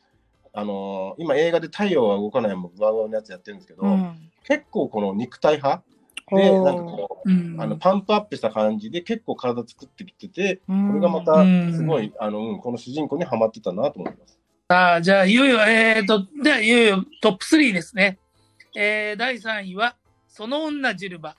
あのー今映画で太陽は動かないもワウワウのやつやってるんですけど、うん結構この肉体派で、なんかこうんう、あの、パンプアップした感じで結構体作ってきてて、うんこれがまたうんすごい、あの、うん、この主人公にハマってたなと思います。さあ、じゃあ、いよいよ、えーと、では、いよいよトップ3ですね。えー、第3位は、その女ジルバ。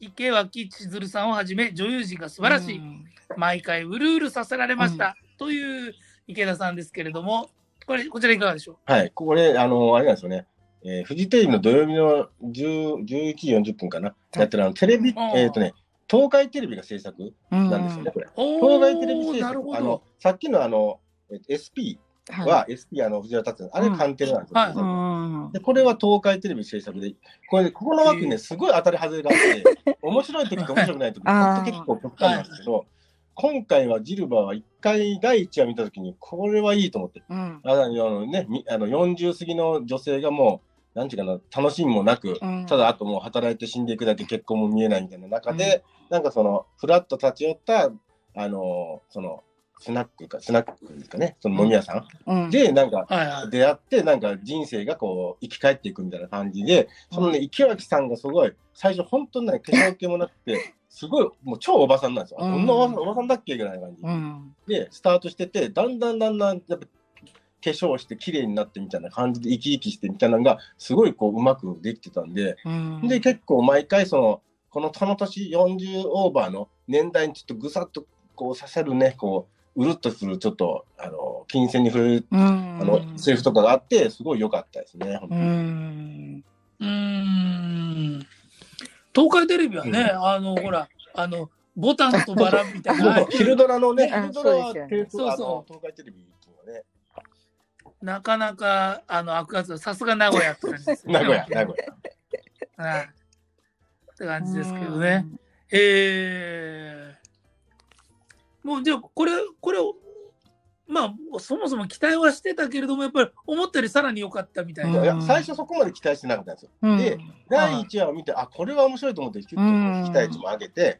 池脇千鶴さんをはじめ、女優陣が素晴らしい。うん毎回うるうるさせられました。という池田さんですけれども、これ、こちらいかがでしょはい、これ、あの、あれなんですよね。えーフジテレビの土曜日の10 11時40分かな、やってるあのテレビ、んえっ、とね、東海テレビが制作うんなんですよね、これ。東海テレビ制作。あのど。さっきのあの、えっと SP はは、SP、あの、藤原達也あれ、うん。カンテレなんですよ。うんで、これは東海テレビ制作で、これ、ここの枠ね、すごい当たり外れがあって、面白い時と面白くない時、ほんと結構極端なんですけど、今回はジルバーは一回第一話見た時に、これはいいと思って、うん。あのね、みあの40過ぎの女性がもう、なんていうかな、楽しみもなく、うん。ただあともう働いて死んでいくだけ結婚も見えないみたいな中で、なんかその、ふらっと立ち寄った、あの、その、スナックか、スナックですかね、その飲み屋さうん。ん。で、なんか。出会って、なんか人生がこう、生き返っていくみたいな感じで、そのね、池脇さんがすごい、最初本当にね、化粧気もなくて、すごい、もう超おばさんなんですよ。こん。なおばさんおばさんだっけぐらいな感じ。うん。で、スタートしてて、だんだんだんだん、やっぱ、化粧して綺麗になってみたいな感じで生き生きしてみたいなのが、すごいこう、うまくできてたんで、うん。で、結構毎回その、このこの年40オーバーの年代にちょっとぐさっとこう刺さるね、こう、うるっとするちょっと、あの、金銭に触れる、うんあの、セリフとかがあって、すごい良かったですね。本当うにんうーん。東海テレビはね、うんあの、ほら、あの、ボタンとバラみたいな、そう昼ドラのね、あ昼ドラはねテレ東あそうの東海テレビっていうのはね、なかなか、あの、悪圧はさすが名古屋って感じですよね。名古屋、名古屋。はい。って感じですけどね。えー、もうじゃあこれこれをまあそもそも期待はしてたけれどもやっぱり思ったよりさらに良かったみたいな。いや最初そこまで期待してなかったんですよ。うんで第1話を見て、あ、これは面白いと思って、ちょっと期待値も上げて、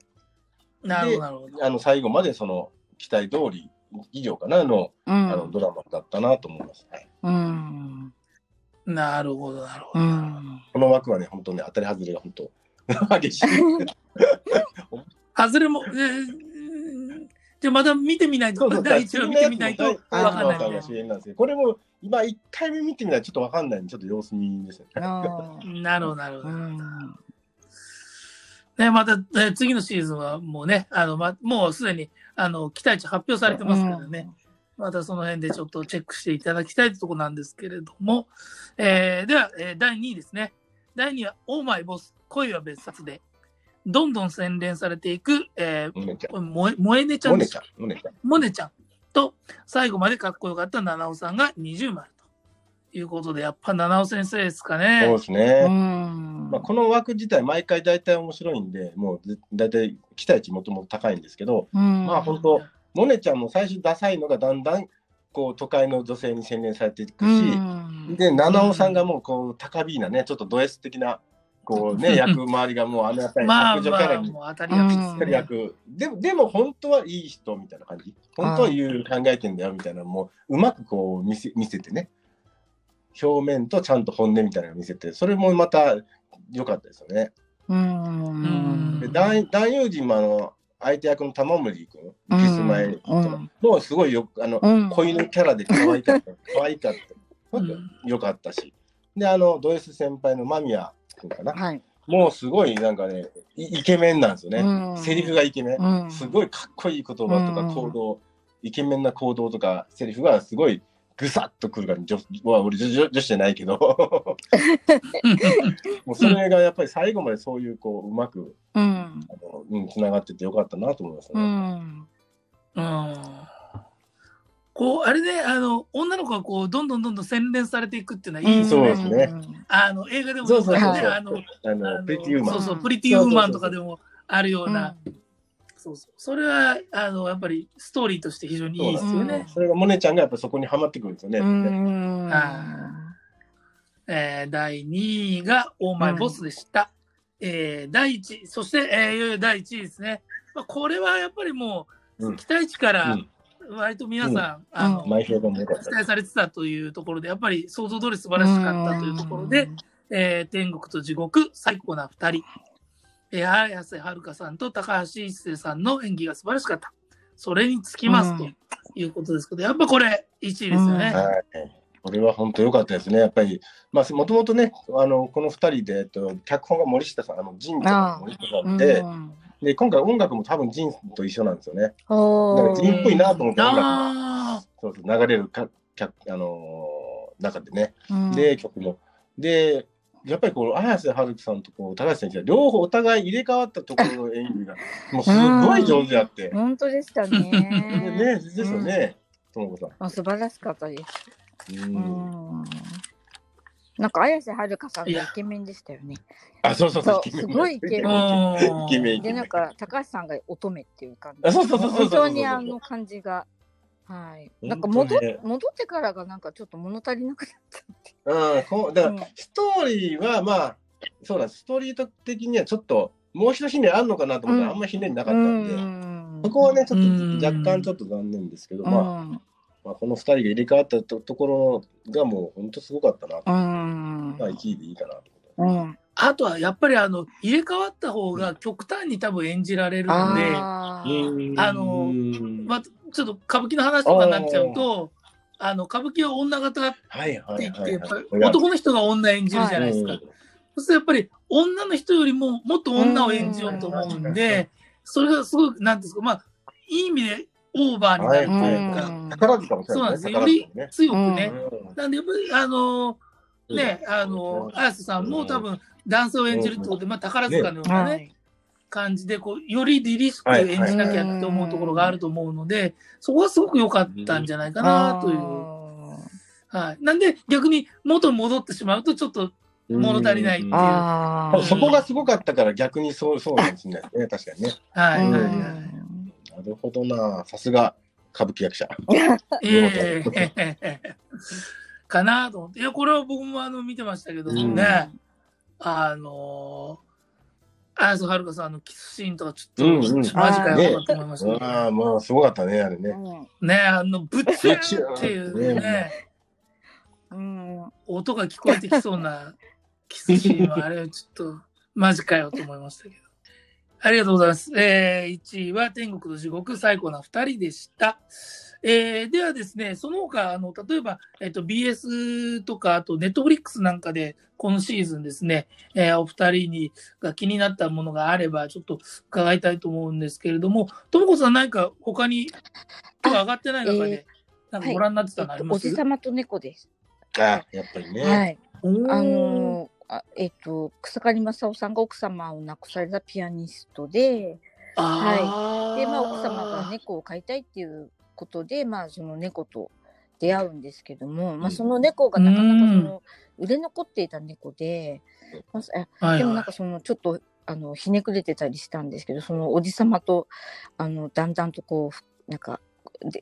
なるほどなるほど。あの最後までその期待通り以上かなの,、うんあのドラマだったなと思います。はいうんなるほどなるほど。うんこの枠はね、本当ね、当たり外れが本当激しい。外れも、えーじゃあまだ見てみないとそうそう第一話見てみないと第わかんない第一話が主演なんですよ。これも今1回目見てみないとちょっとわかんないんで、ちょっと様子見ですね。あなるほどなるほど。ーうんね、また、えー次のシーズンはもうね、あのま、もうすでにあの期待値発表されてますからね。またその辺でちょっとチェックしていただきたいところなんですけれども、えーでは、えー第2位ですね。第2位は、オーマイボス、恋は別冊で、どんどん洗練されていく、えー、モネちゃん。萌え萌えねちゃんでしたん。モネちゃん。モネちゃんと、最後までかっこよかった七尾さんが20丸ということで、やっぱ七尾先生ですかそうね。ですね。うんまあ、この枠自体、毎回大体面白いんで、もうず大体期待値もともと高いんですけど、うんまあ本当、モネちゃんも最初ダサいのがだんだんこう都会の女性に洗練されていくし、うんで、七尾さんがもうこう高ビーなね、ちょっとド S 的なこうね、役回りがもうあのやっぱりまあ悪女キャラにまあ、もう当たり役ですうんね。役、でも、でも本当はいい人みたいな感じ。本当は言う考えてんだよみたいなのもうまくこう見せ見せてね。表面とちゃんと本音みたいなのを見せて、それもまた良かったですよね。うんで男男優陣もあの相手役の玉森君、うんキスマイもうすごいよあの、うん子犬キャラで可愛かった、可愛かった。うんよかったし。で、あの、ド S 先輩の間宮君かな。はいもうすごいなんかね、イイケメンなんですよね。うんセリフがイケメン。うんすごいかっこいい言葉とかうん行動、イケメンな行動とかセリフがすごいぐさっとくるから、女は俺女女女子じゃないけど、もうそれがやっぱり最後までそういうこう、うまく、うんあのうん、つながっててよかったなと思いますうね。んうんこう、あれね、あの、女の子がこう、どんどんどんどん洗練されていくっていうのはいいですそう。ですねあの、映画でもそうそうそうね、そう。あの、ああの、のプリティウーマン。そうそう、プリティウーマンとかでもあるような、そうそう。それは、あの、やっぱりストーリーとして非常にいいですよね。それがモネちゃんがやっぱそこにはまってくるんですよね。うんあえー第2位がオーマイボスでした。えー第1位、そして、えーいよいよ第1位ですね。まあ、これはやっぱりもう、うん期待値からうん割と皆さん、うんあの、前評判も期待されてたというところで、やっぱり想像通り素晴らしかったというところで、えー天国と地獄、最高な二人。えー、綾瀬はるかさんと高橋一生さんの演技が素晴らしかった。それにつきますとうんいうことですけど、やっぱこれ1位ですよね。はい。これは本当良かったですね。やっぱり、まあ、もともとね、あの、この二人で、えっと、脚本が森下さん、あの、ジンとああ森下さうんんで、で、今回音楽も多分ジンと一緒なんですよね。おだからジンっぽいなと思って音楽が、あそうそう流れるか、かあのー中でね。ーで、曲も。で、やっぱりこう、綾瀬はるかさんとこう高橋先生は両方お互い入れ替わったところの演技が、もうすごい上手であって。本当でしたね、ね。ねですよね、ともこさん。あ素晴らしかったです。ううんん。なんか綾瀬はるかさんがイケメンでしたよね。あ、そうそうそうイケメンすごいイケメンーイケメンで、ンなんか高橋さんが乙女っていう感じ。あそうそうそうそうそう本当にあの感じが。はい。なんか戻ね戻ってからがなんかちょっと物足りなくなったって。うん、こうだかうんらストーリーはまあ、そうだ、ストーリー的にはちょっと、もう一ひねりあんのかなと思ったら、うんあんまひねりなかったんで、んそこはね、ちょっうんと若干ちょっと残念ですけど、うん。まあ、まあ、この二人が入れ替わったとところがもう本当すごかったなと。うん。まあ、1位でいいかなと。うん。あとはやっぱりあの入れ替わった方が極端に多分演じられるので、あのうんまあ、ちょっと歌舞伎の話とかになっちゃうと、あの歌舞伎は女型って言って。男の人が女演じるじゃないですか。うんそうするとやっぱり女の人よりももっと女を演じようと思うんうんで、それがすごく、なんですか、まあ、いい意味でオーバーになるというか、うん宝塚もそうなんですよ。よ宝り。強くね。うんなんで、やっぱり、あのーね、あのー、綾瀬さんも多分、男性を演じるってことで、まあ、宝塚のようなね、はい。感じで、こう、より凛々しく演じなきゃって思うところがあると思うので、そこはすごく良かったんじゃないかな、という。はい。なんで、逆に元に戻ってしまうと、ちょっっと物足りないっていうああ。そこがすごかったから逆にそうそうですね。確かにね。はい。うんはいはいなるほどな。さすが歌舞伎役者。ええかなと思って。いや、これは僕もあの見てましたけどうんね、あのー、綾瀬はるかさんのキスシーンとかちょっと、うんうんマジかよと思いましたけど、ああ、まあ、すごかったね、あれね。ね、あの、ぶっちっていうね、うん。音が聞こえてきそうなキスシーンは、あれはちょっと、マジかよと思いましたけど。ありがとうございます。えー、1位は天国と地獄、最高な2人でした。えー、ではですね、その他、あの、例えば、えっ、と、BS とか、あと、ネットフリックスなんかで、今シーズンですね、えーお二人に、が気になったものがあれば、ちょっと伺いたいと思うんですけれども、ともこさん何か他に、今日上がってない中で、なんかご覧になってえっと、たのあります、おじさまと猫です。ああ、やっぱりね。はい。あのーあえっと、草刈正雄さんが奥様を亡くされたピアニストで、あー。で、まあ、奥様が猫を飼いたいっていうことで、まあ、その猫と出会うんですけども、まあ、その猫がなかなかその売れ残っていた猫で、まあはいでもなんかそのちょっとあのひねくれてたりしたんですけどそのおじさまとあのだんだんとこうふなんかで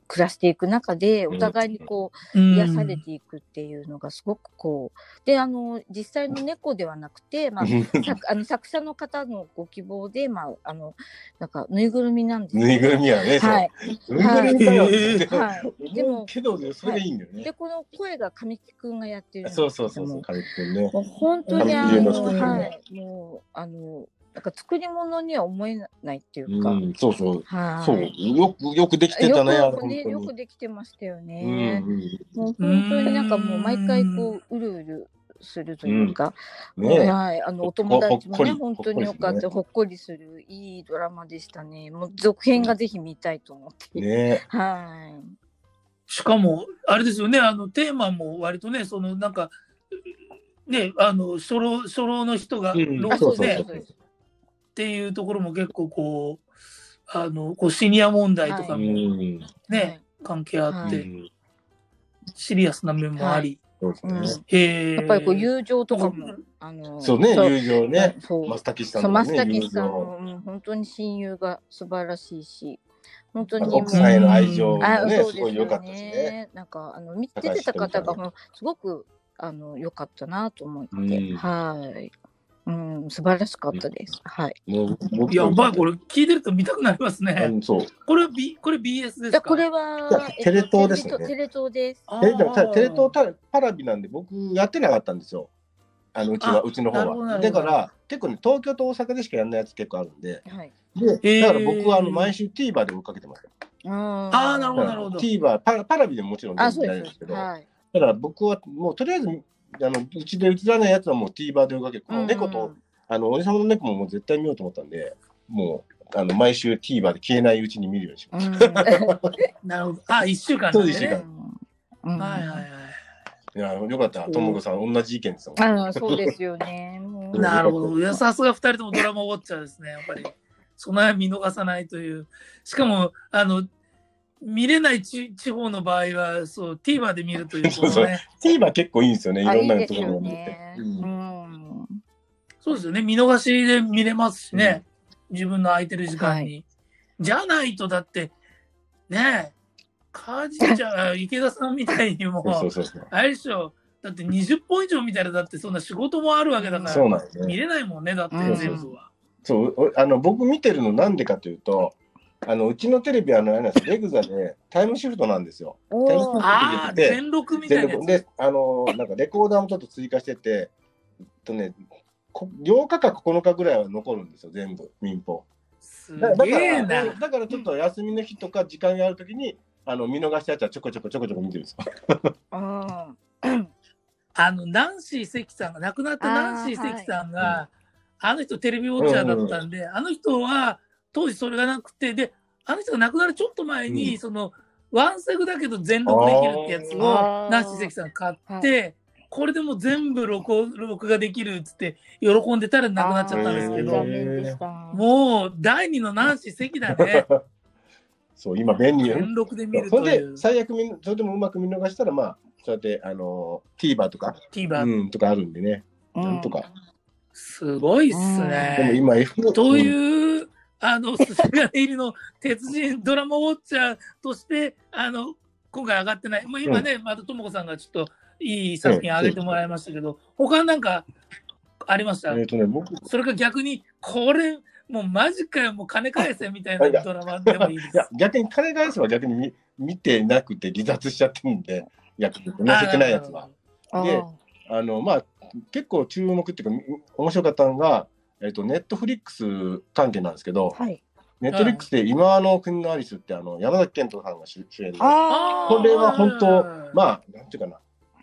暮らしていく中でお互いにこう癒されていくっていうのがすごくこうであの実際の猫ではなくて、まあ、作あの作者の方のご希望で、まあ、あのなんかぬいぐるみなんですけど。ぬいぐるみはね、そう。はい、ぬいぐるみだよはい。ね。はい、でもけど、それでいいんだよね。で。この声が神木くんがやってるそうそうそうそう、神木君ね。もう本当にあの、はい、もうあのなんか作り物には思えないっていうか、うん、そうそう。はい。そう、よく、よくできてたね、よくね、本当に。よくできてましたようんね。うんもう本当になんかもう毎回こううるうるするというか、ねはい、あのほお友達もね本当によかった、ほほっこりするいいドラマでしたね。もう続編がぜひ見たいと思って。ねはい。しかも、あれですよね、あの、テーマも割とね、その、なんか、ね、あの、初老、初老の人が、うんあ、老そう後で、っ。ていうところも結構こう、あの、こう、シニア問題とかうもん。ね、関係あっはて、うんシリアスな面もあり、そうですね。へーやっぱりこう友情とかも、あのそうね、友情ね。そう松竹さんそう、のね、松竹さん友情。の、うん本当に親友が素晴らしいし、本当にもう奥さんへの愛情あもね、そうですごい良かったしね。なんか、あの、見てた方が、すごく、あの良かったなと思って、うんはい。うん、素晴らしかったです。はい。もう僕やばい、これ聞いてると見たくなりますあね。のそう。これ、B、これ BS ですか？じゃこれはテレ東ですねテレ東テレ東です。あえでもたテレ東たたパラビなんで僕やってなかったんですよ。あのうちはあうちの方は。なるほどなるほどだから結構ね東京と大阪でしかやんないやつ結構あるんで。はい。でだから僕はあの毎週 TVer で追っかけてますよ。ああーなるほどだから TVer パラパラビでももちろんあ、全そうです然ないんですけ。ど。はい。だから僕はもうとりあえずあのうちで映らないやつはもう TVer で追っかけて、この猫と、あの俺様の猫ももう絶対見ようと思ったんで、もうあの毎週 TVer で消えないうちに見るようにします。うん。なるほど。あ、一週間そうで一週間ね。うんはいはいはい。いやよかった、ともこさん同じ意見ですよ。ああ、そうですよね。もうなるほど。いや、さすが二人ともドラマウォッチャーですね、やっぱり。その辺見逃さないという。しかも、あの、見れない地地方の場合は、そう、TVer で見るということね。TVer 結構いいんですよね、いあ、ろんなところを見てね。。ううんん。そうですよね。見逃しで見れますしね。自分の空いてる時間に。はじゃないと、だって、ねえ、カジちゃん、池田さんみたいにも、そうそうそう。あれでしょ、だって20本以上見たら、だってそんな仕事もあるわけだから、そうなんですね。見れないもんね、だってうん全部は。そうおあの僕見てるのなんでかというと、あのうちのテレビはあのあれなんです。レグザでタイムシフトなんですよ。おテレビーああ、で全録みたいなで、あのなんかレコーダーもちょっと追加してて、えっとね、こ8日か9日ぐらいは残るんですよ、全部、民放。げえら、な。だからちょっと休みの日とか時間があるときに、あの見逃したやつはちょこちょこちょこちょこ見てるんですよ。ああの、ナンシー関さんが、亡くなったナンシー関さんが、あの人テレビウォッチャーだったんで、あの人は当時それがなくて、で、あの人が亡くなるちょっと前に、うんその、ワンセグだけど全録できるってやつをナンシー関さん買って、これでもう全部録音録画できるっつって、喜んでたら亡くなっちゃったんですけど。もう、第二のナンシー関だね。そう、今便利よ。全録で見るそれで最悪見それでもうまく見逃したら、まあ、そうやって、あの TVer とか、TVer。うん、とかあるんでね、うんなんとか。すごいっすでもね。今、F とうんいう、あの、すすが入りの鉄人ドラマウォッチャーとして、あの、今回上がってない。もう今ね、またともこさんがちょっといい作品上げてもらいましたけど、他なんかありました？えっ、とね、僕、それか逆に、これ、もうマジかよ、もう金返せみたいなドラマでもいいですいや。逆に金返すは逆に見見てなくて離脱しちゃってるんで、逆に載せてないやつは。であのまあ、結構注目っていうか、み面白かったのが、えっと、ネットフリックス関係なんですけど、はい。ネットフリックスで今の国のアリスってあの山崎賢人さんが主主演で、これは本当、あまあ、なんていうかな、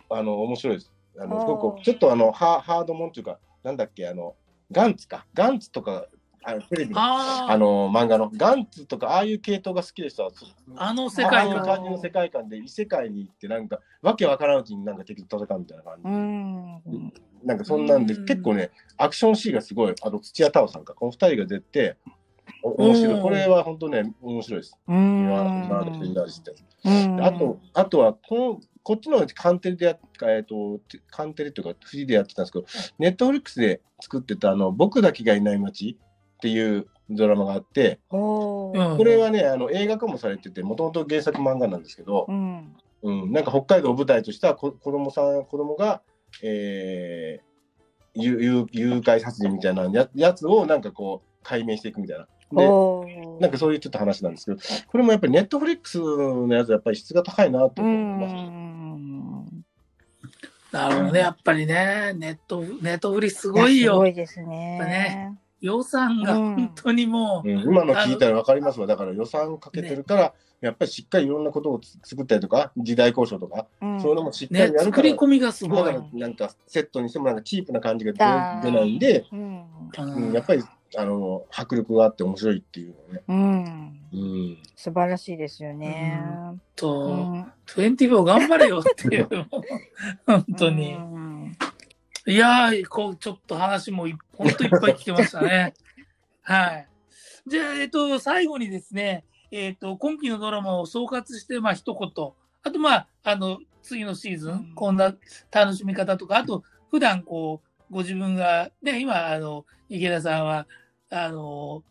あの面白いです。あのすごくちょっとあのハハードもんっていうか、なんだっけ、あのガンツか、ガンツとか、あのテレビのあの漫画のガンツとか、ああいう系統が好きで人は、あの世ああいう。感じの世界観で異世界に行って、なんか、わけわからんうちになんか敵と戦うみたいな感じ。うん。なんかそんなんで、うん結構ね、アクションシーンがすごい、あと土屋太鳳さんか、この二人が出て、お面白い。うんこれは本当ね、面白いです。う今、の国のアリスって。うんあと、あとは、この、こっちのカンテレでやっ、えっ、と、カンテレというか、フリーでやってたんですけど、ネットフリックスで作ってた、あの、僕だけがいない街っていうドラマがあって、これはね、あの、映画化もされてて、もともと原作漫画なんですけど、うん。うん、なんか北海道を舞台としたこ子供さん、子供が、えー、誘拐殺人みたいなややつをなんかこう解明していくみたいな。で、なんかそういうちょっと話なんですけど、これもやっぱりネットフリックスのやつはやっぱり質が高いなとう思います。ん。なるほどね、やっぱりね、ネット、ネットフリすごいすよ。ごいですやっね。ぱね予算が本当にもう、うん、今の聞いたら分かりますわ。だから予算かけてるから、やっぱりしっかりいろんなことをつ作ったりとか、時代交渉とか、うんそういうのもしっかねりや、るから、作り込みがすごい。なんかセットにしてもなんかチープな感じが出出ないんで、うん。うん、やっぱりあの迫力があって面白いっていうのね。うん。うん、素晴らしいですよね。うと、ん24頑張れよっていう、本当に。うんいやー、こう、ちょっと話もい本当いっぱい聞けましたね。はい。じゃあ、えっと、最後にですね、えっと、今期のドラマを総括して、まあ、一言。あと、まあ、あの、次のシーズン、うんこんな楽しみ方とか、あと、普段、こう、ご自分が、ね、今、あの、池田さんは、あの、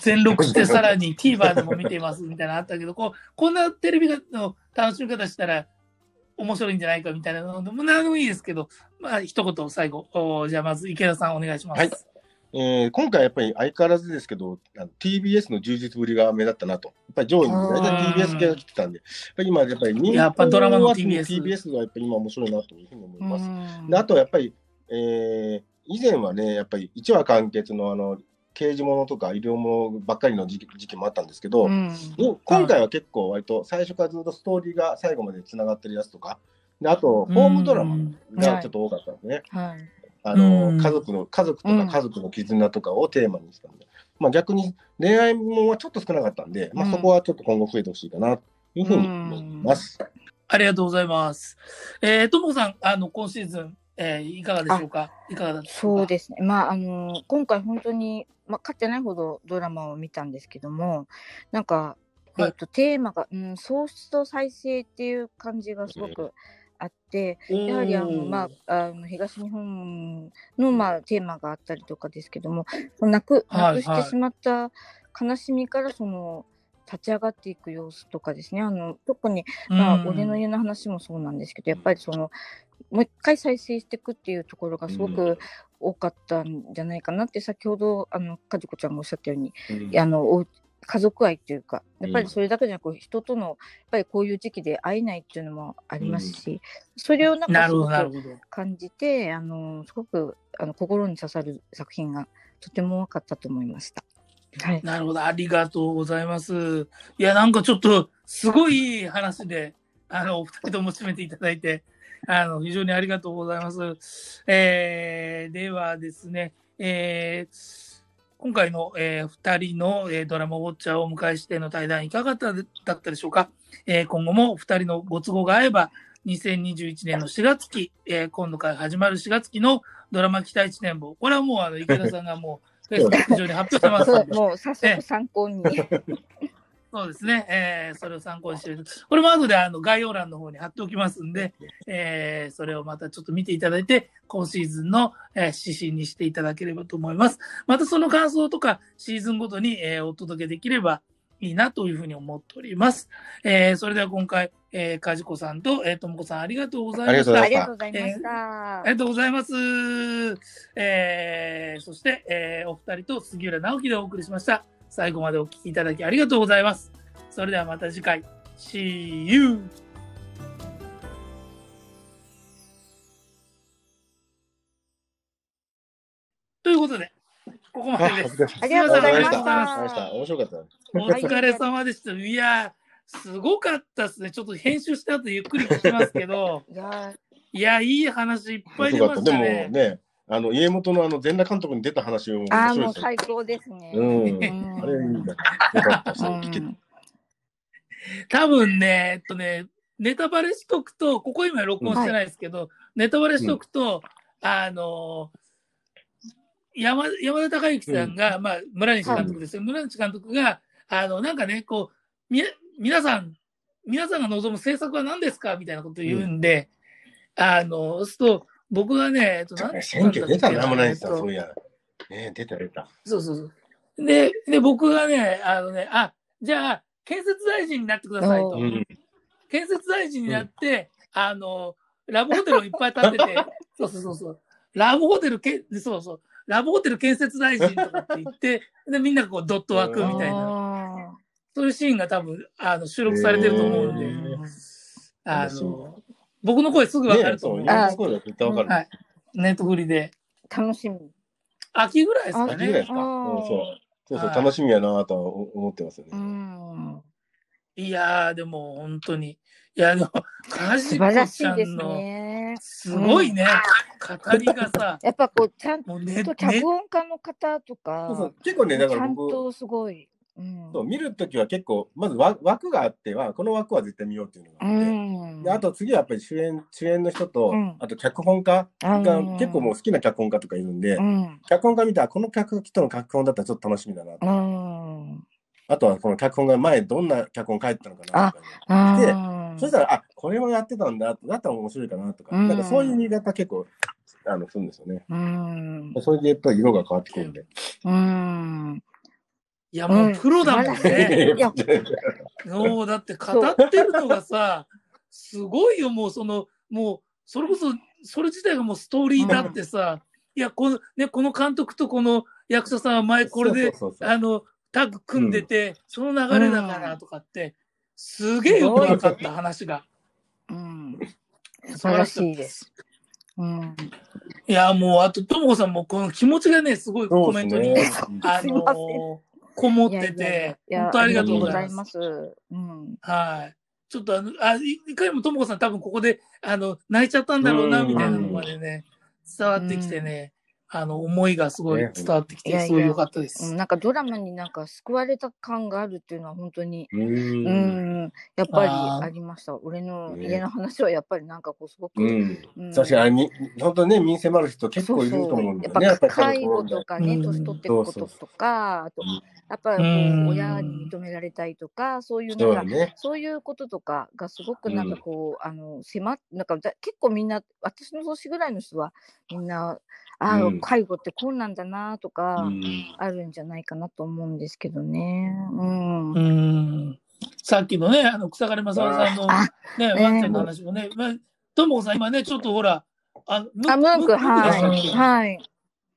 全録してさらに TVer でも見ていますみたいなのあったけど、こう、こんなテレビの楽しみ方したら面白いんじゃないかみたいなのでも何でもいいですけど、まあ、一言最後。おじゃあ、まず池田さんお願いします。はいえー今回やっぱり相変わらずですけど、TBS の充実ぶりが目立ったなと。やっぱり上位に大体 TBS 系が来てたんで、やっぱり今やっぱり人やっぱドラマの気 TBS TBS がやっぱり今面白いなというふうに思います。うんであとやっぱり、えー以前はね、やっぱり1話完結のあの刑事ものとか医療ものばっかりの時期時期もあったんですけど、うん。もう今回は結構割と最初からずっとストーリーが最後までつながってるやつとか、であと、ホームドラマがちょっと多かったんですね。はい。あのうん。家族の家族とうん。か家族の絆とかをテーマにしたので、まあ、逆に恋愛もんはちょっと少なかったんで、まあ、うん。そこはちょっと今後増えてほしいかなというふうに思います。ありがとうございます。えー、ともこさん、あの、今シーズン、えーいかがでしょうか？いかがだった？でしょかそうですね。まあ、あの、今回本当に、まあ、勝ってないほどドラマを見たんですけども、なんか、えっ、はいと、テーマが、うん、喪失と再生っていう感じがすごくあって、やはりあの、まあ、あの東日本の、まあ、テーマがあったりとかですけども、なくはいなくしてしまった悲しみからその立ち上がっていく様子とかですね、あの特に、まあ、うん。俺の家の話もそうなんですけど、やっぱりその、もう一回再生していくっていうところがすごうんく多かったんじゃないかなって、先ほど、あの、かじこちゃんがおっしゃったように、うんあのお家族愛っていうか、やっぱうんりそれだけじゃなく、人との、やっぱりこういう時期で会えないっていうのもありますし、それをなんかすごく。感じて、あのすごくあの心に刺さる作品がとても多かったと思いました。はい。なるほど、ありがとうございます。いや、なんかちょっと、すごい話で、あの、お二人とも締めていただいて、あの、非常にありがとうございます。えー、ではですね、えー今回の、えー二人の、えードラマウォッチャーをお迎えしての対談いかがだったでしょうか、えー今後も二人のご都合が合えば、2021年の4月期、えー今度から始まる4月期のドラマ期待値展望。これはもう、あの、池田さんがもう、フェイスブック上に発表してますで、もう早速参考に。そうですね。えーそれを参考にしてる。これも後であの概要欄の方に貼っておきますんで、えーそれをまたちょっと見ていただいて、今シーズンの、えー指針にしていただければと思います。またその感想とかシーズンごとに、えーお届けできればいいなというふうに思っております。えーそれでは今回、えー、かじこさんと、えーともこさんありがとうございました。あありがりがとうございました。ありがとうございます。えー、そして、えーお二人と杉浦直樹でお送りしました。最後までお聞きいただきありがとうございます。それではまた次回。See you! ということで、ここまでです。ありがとうございましたすいませんありがとうございました面白かった。お疲れ様でした。いやー、すごかったですね。ちょっと編集した後ゆっくり聞きますけど、いやいや、いい話いっぱい出ましたね。ね、あの家元のあの全裸監督に出た話もーあー、もう。最高ですね。うん。うんあれいいんだ。よかったし、うん聞けて多分ね、えっとね、ネタバレしとくと、ここ今録音してないですけど、ネタバレしとくと、あの、山山田孝之さんが、まあ、村西監督ですよ。村西監督が、あの、なんかね、こう、み、皆さん、皆さんが望む制作は何ですかみたいなことを言うんで、あの、そうすると、僕がね、えっと、なんて選挙出たな、村西さん、えっとそういや。ね出た出た。そうそうそう。で、で、僕がね、あのね、あ、じゃあ、建設大臣になってくださいと。ううん。建設大臣になって、あの、ラブホテルをいっぱい建てて、そうそうそうそう。ラブホテルけ、そうそう。ラブホテル建設大臣とかって言って、で、みんながこうドット枠みたいな、な。そういうシーンが多分、あの、収録されてると思うので、あの、僕の声すぐわかねそうう、ると思う。今の声が絶対わかる。はい。ネットフリで。楽しみ。秋ぐらいですかね。秋ぐらいですか？そう。そうそう、はい楽しみやなとは思ってますようね。ん。いやー、でも本当に。いや、でも、か素じこ晴らしちゃいですんの、ね。すごいね、語りがさ、やっぱこう、ちゃんとね脚本家の方とそうそうか、結構ね、だかちゃんら僕、とすごい。うん。そう見るときは結構、まずわ枠があっては、この枠は絶対見ようっていうのがうあって、ん。であと次はやっぱり主演主演の人と、うんあと脚本家がうん結構もう好きな脚本家とかいるんで、うん。脚本家見たらこの脚人の脚本だったらちょっと楽しみだなと、うん。あとはこの脚本が前どんな脚本書いてたのかなとか、あでーそしたらあこれもやってたんだだったら面白いかなとか、うんなんかそういう見方結構あのするんですよね。うん。それでやっぱり色が変わってくるんで。うん。いや、もうプロだもんね。いいやもうだって語ってるのがさ、すごいよ、もうその、もう、それこそ、それ自体がもうストーリーだってさ、いや、この、ね、この監督とこの役者さんは前これで、あの、タッグ組んでて、その流れだからとかって、すげえよく分かった話が。うん。素晴らしいです。うん。いや、もう、あと、ともこさんもこの気持ちがね、すごいコメントに、ねあのーこもってて、や本当ありがとうございます。はい。ちょっとあの、あ、いいかにもともこさん多分ここで、あの、泣いちゃったんだろうな、うんみたいなのまでね、伝わってきてね、あの、思いがすごいね伝わってきて、すごい良かったでうんす。なんかドラマになんか救われた感があるっていうのは本当に、う。うんん、やっぱりありました。俺のね家の話はやっぱりなんかこうすごく、うん。うん確かに、み本当ね、身に迫る人結構いると思うんだよね。やっぱ家介護とかね、うん年取ってることとか、あとうん、やっぱりこう親に認められたいとか、そういうなんか、そうよね。そういうこととかがすごくなんかこう、あの、迫っ、なんかだ結構みんな、私の年ぐらいの人は、みんな、ああ、うん介護ってこうなんだなとか、うんあるんじゃないかなと思うんですけどね。うん。うん。さっきのね、あの、草刈正雄さんのあね、ねワンちゃんの話もね、まあ、ともこさん今ね、ちょっとほら、あ、ムンク、はい。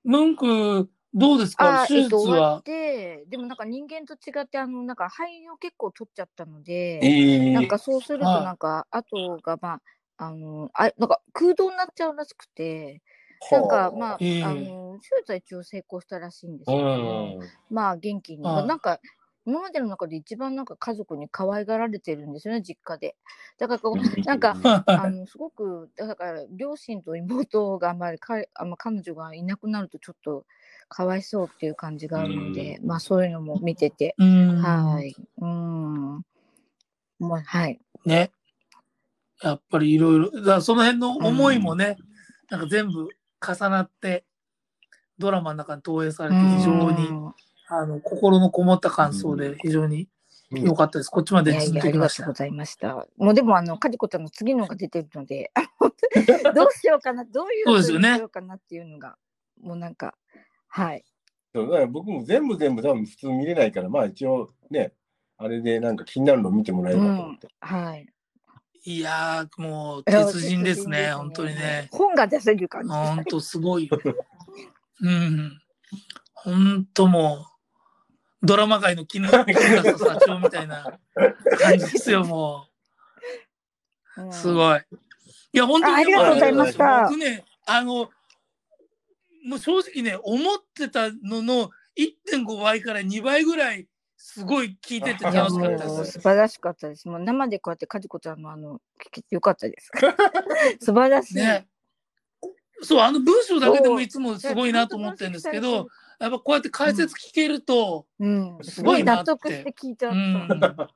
ムンク、どうですか？あ、手術えっと、終わはっ。て、でもなんか人間と違って、あの、なんか肺を結構取っちゃったので、ええなんかそうすると、はいなんか、後が、まあ、あの、あ、なんか空洞になっちゃうらしくて、なんか、まあ、ええあの、手術は一応成功したらしいんですけうど、ん。まあ、元気に。はいなんか、今までの中で一番なんか家族に可愛がられてるんですよね、実家で。だからこう、なんか、あの、すごく、だから、両親と妹があんまり彼、あんま彼女がいなくなるとちょっとかわいそうっていう感じがあるので、まあそういうのも見てて、うん。はい。うん。もう、はい。ね。やっぱりいろいろ、その辺の思いもね、なんか全部重なって、ドラマの中に投影されて非常に、うんあの、心のこもった感想で非常に良かったです。こっちまでずっいやいや、あと行きましたりがとうご。ざいました。もうでも、あの、かじこちゃんの次のが出てるので、どうしようかな、どういうそうですよね風にしようかなっていうのが、もうなんか、はい。そうだから僕も全部全部多分普通見れないから、まあ一応ね、あれでなんか気になるの見てもらえればと思って。はい。いやー、もう、鉄人ですね、本当にね。本が出せる感じ。本当すごいよ。うん。本当もう、ドラマ界の絹木田社長みたいな感じですよ、もう。すごい。いや、本当にあありがとうございました僕ね、あの、もう正直ね、思ってたのの1.5倍から2倍ぐらい、すごい聞いてて楽しかったです。素晴らしかったです。もう生でこうやってかじこちゃんのあの聞けてよかったです。素晴らしい。ね。そう、あの文章だけでもいつもすごいなと思ってるんですけど、やっぱこうやって解説聞けると、うん、すすごい納得して聞いちゃうった。ん、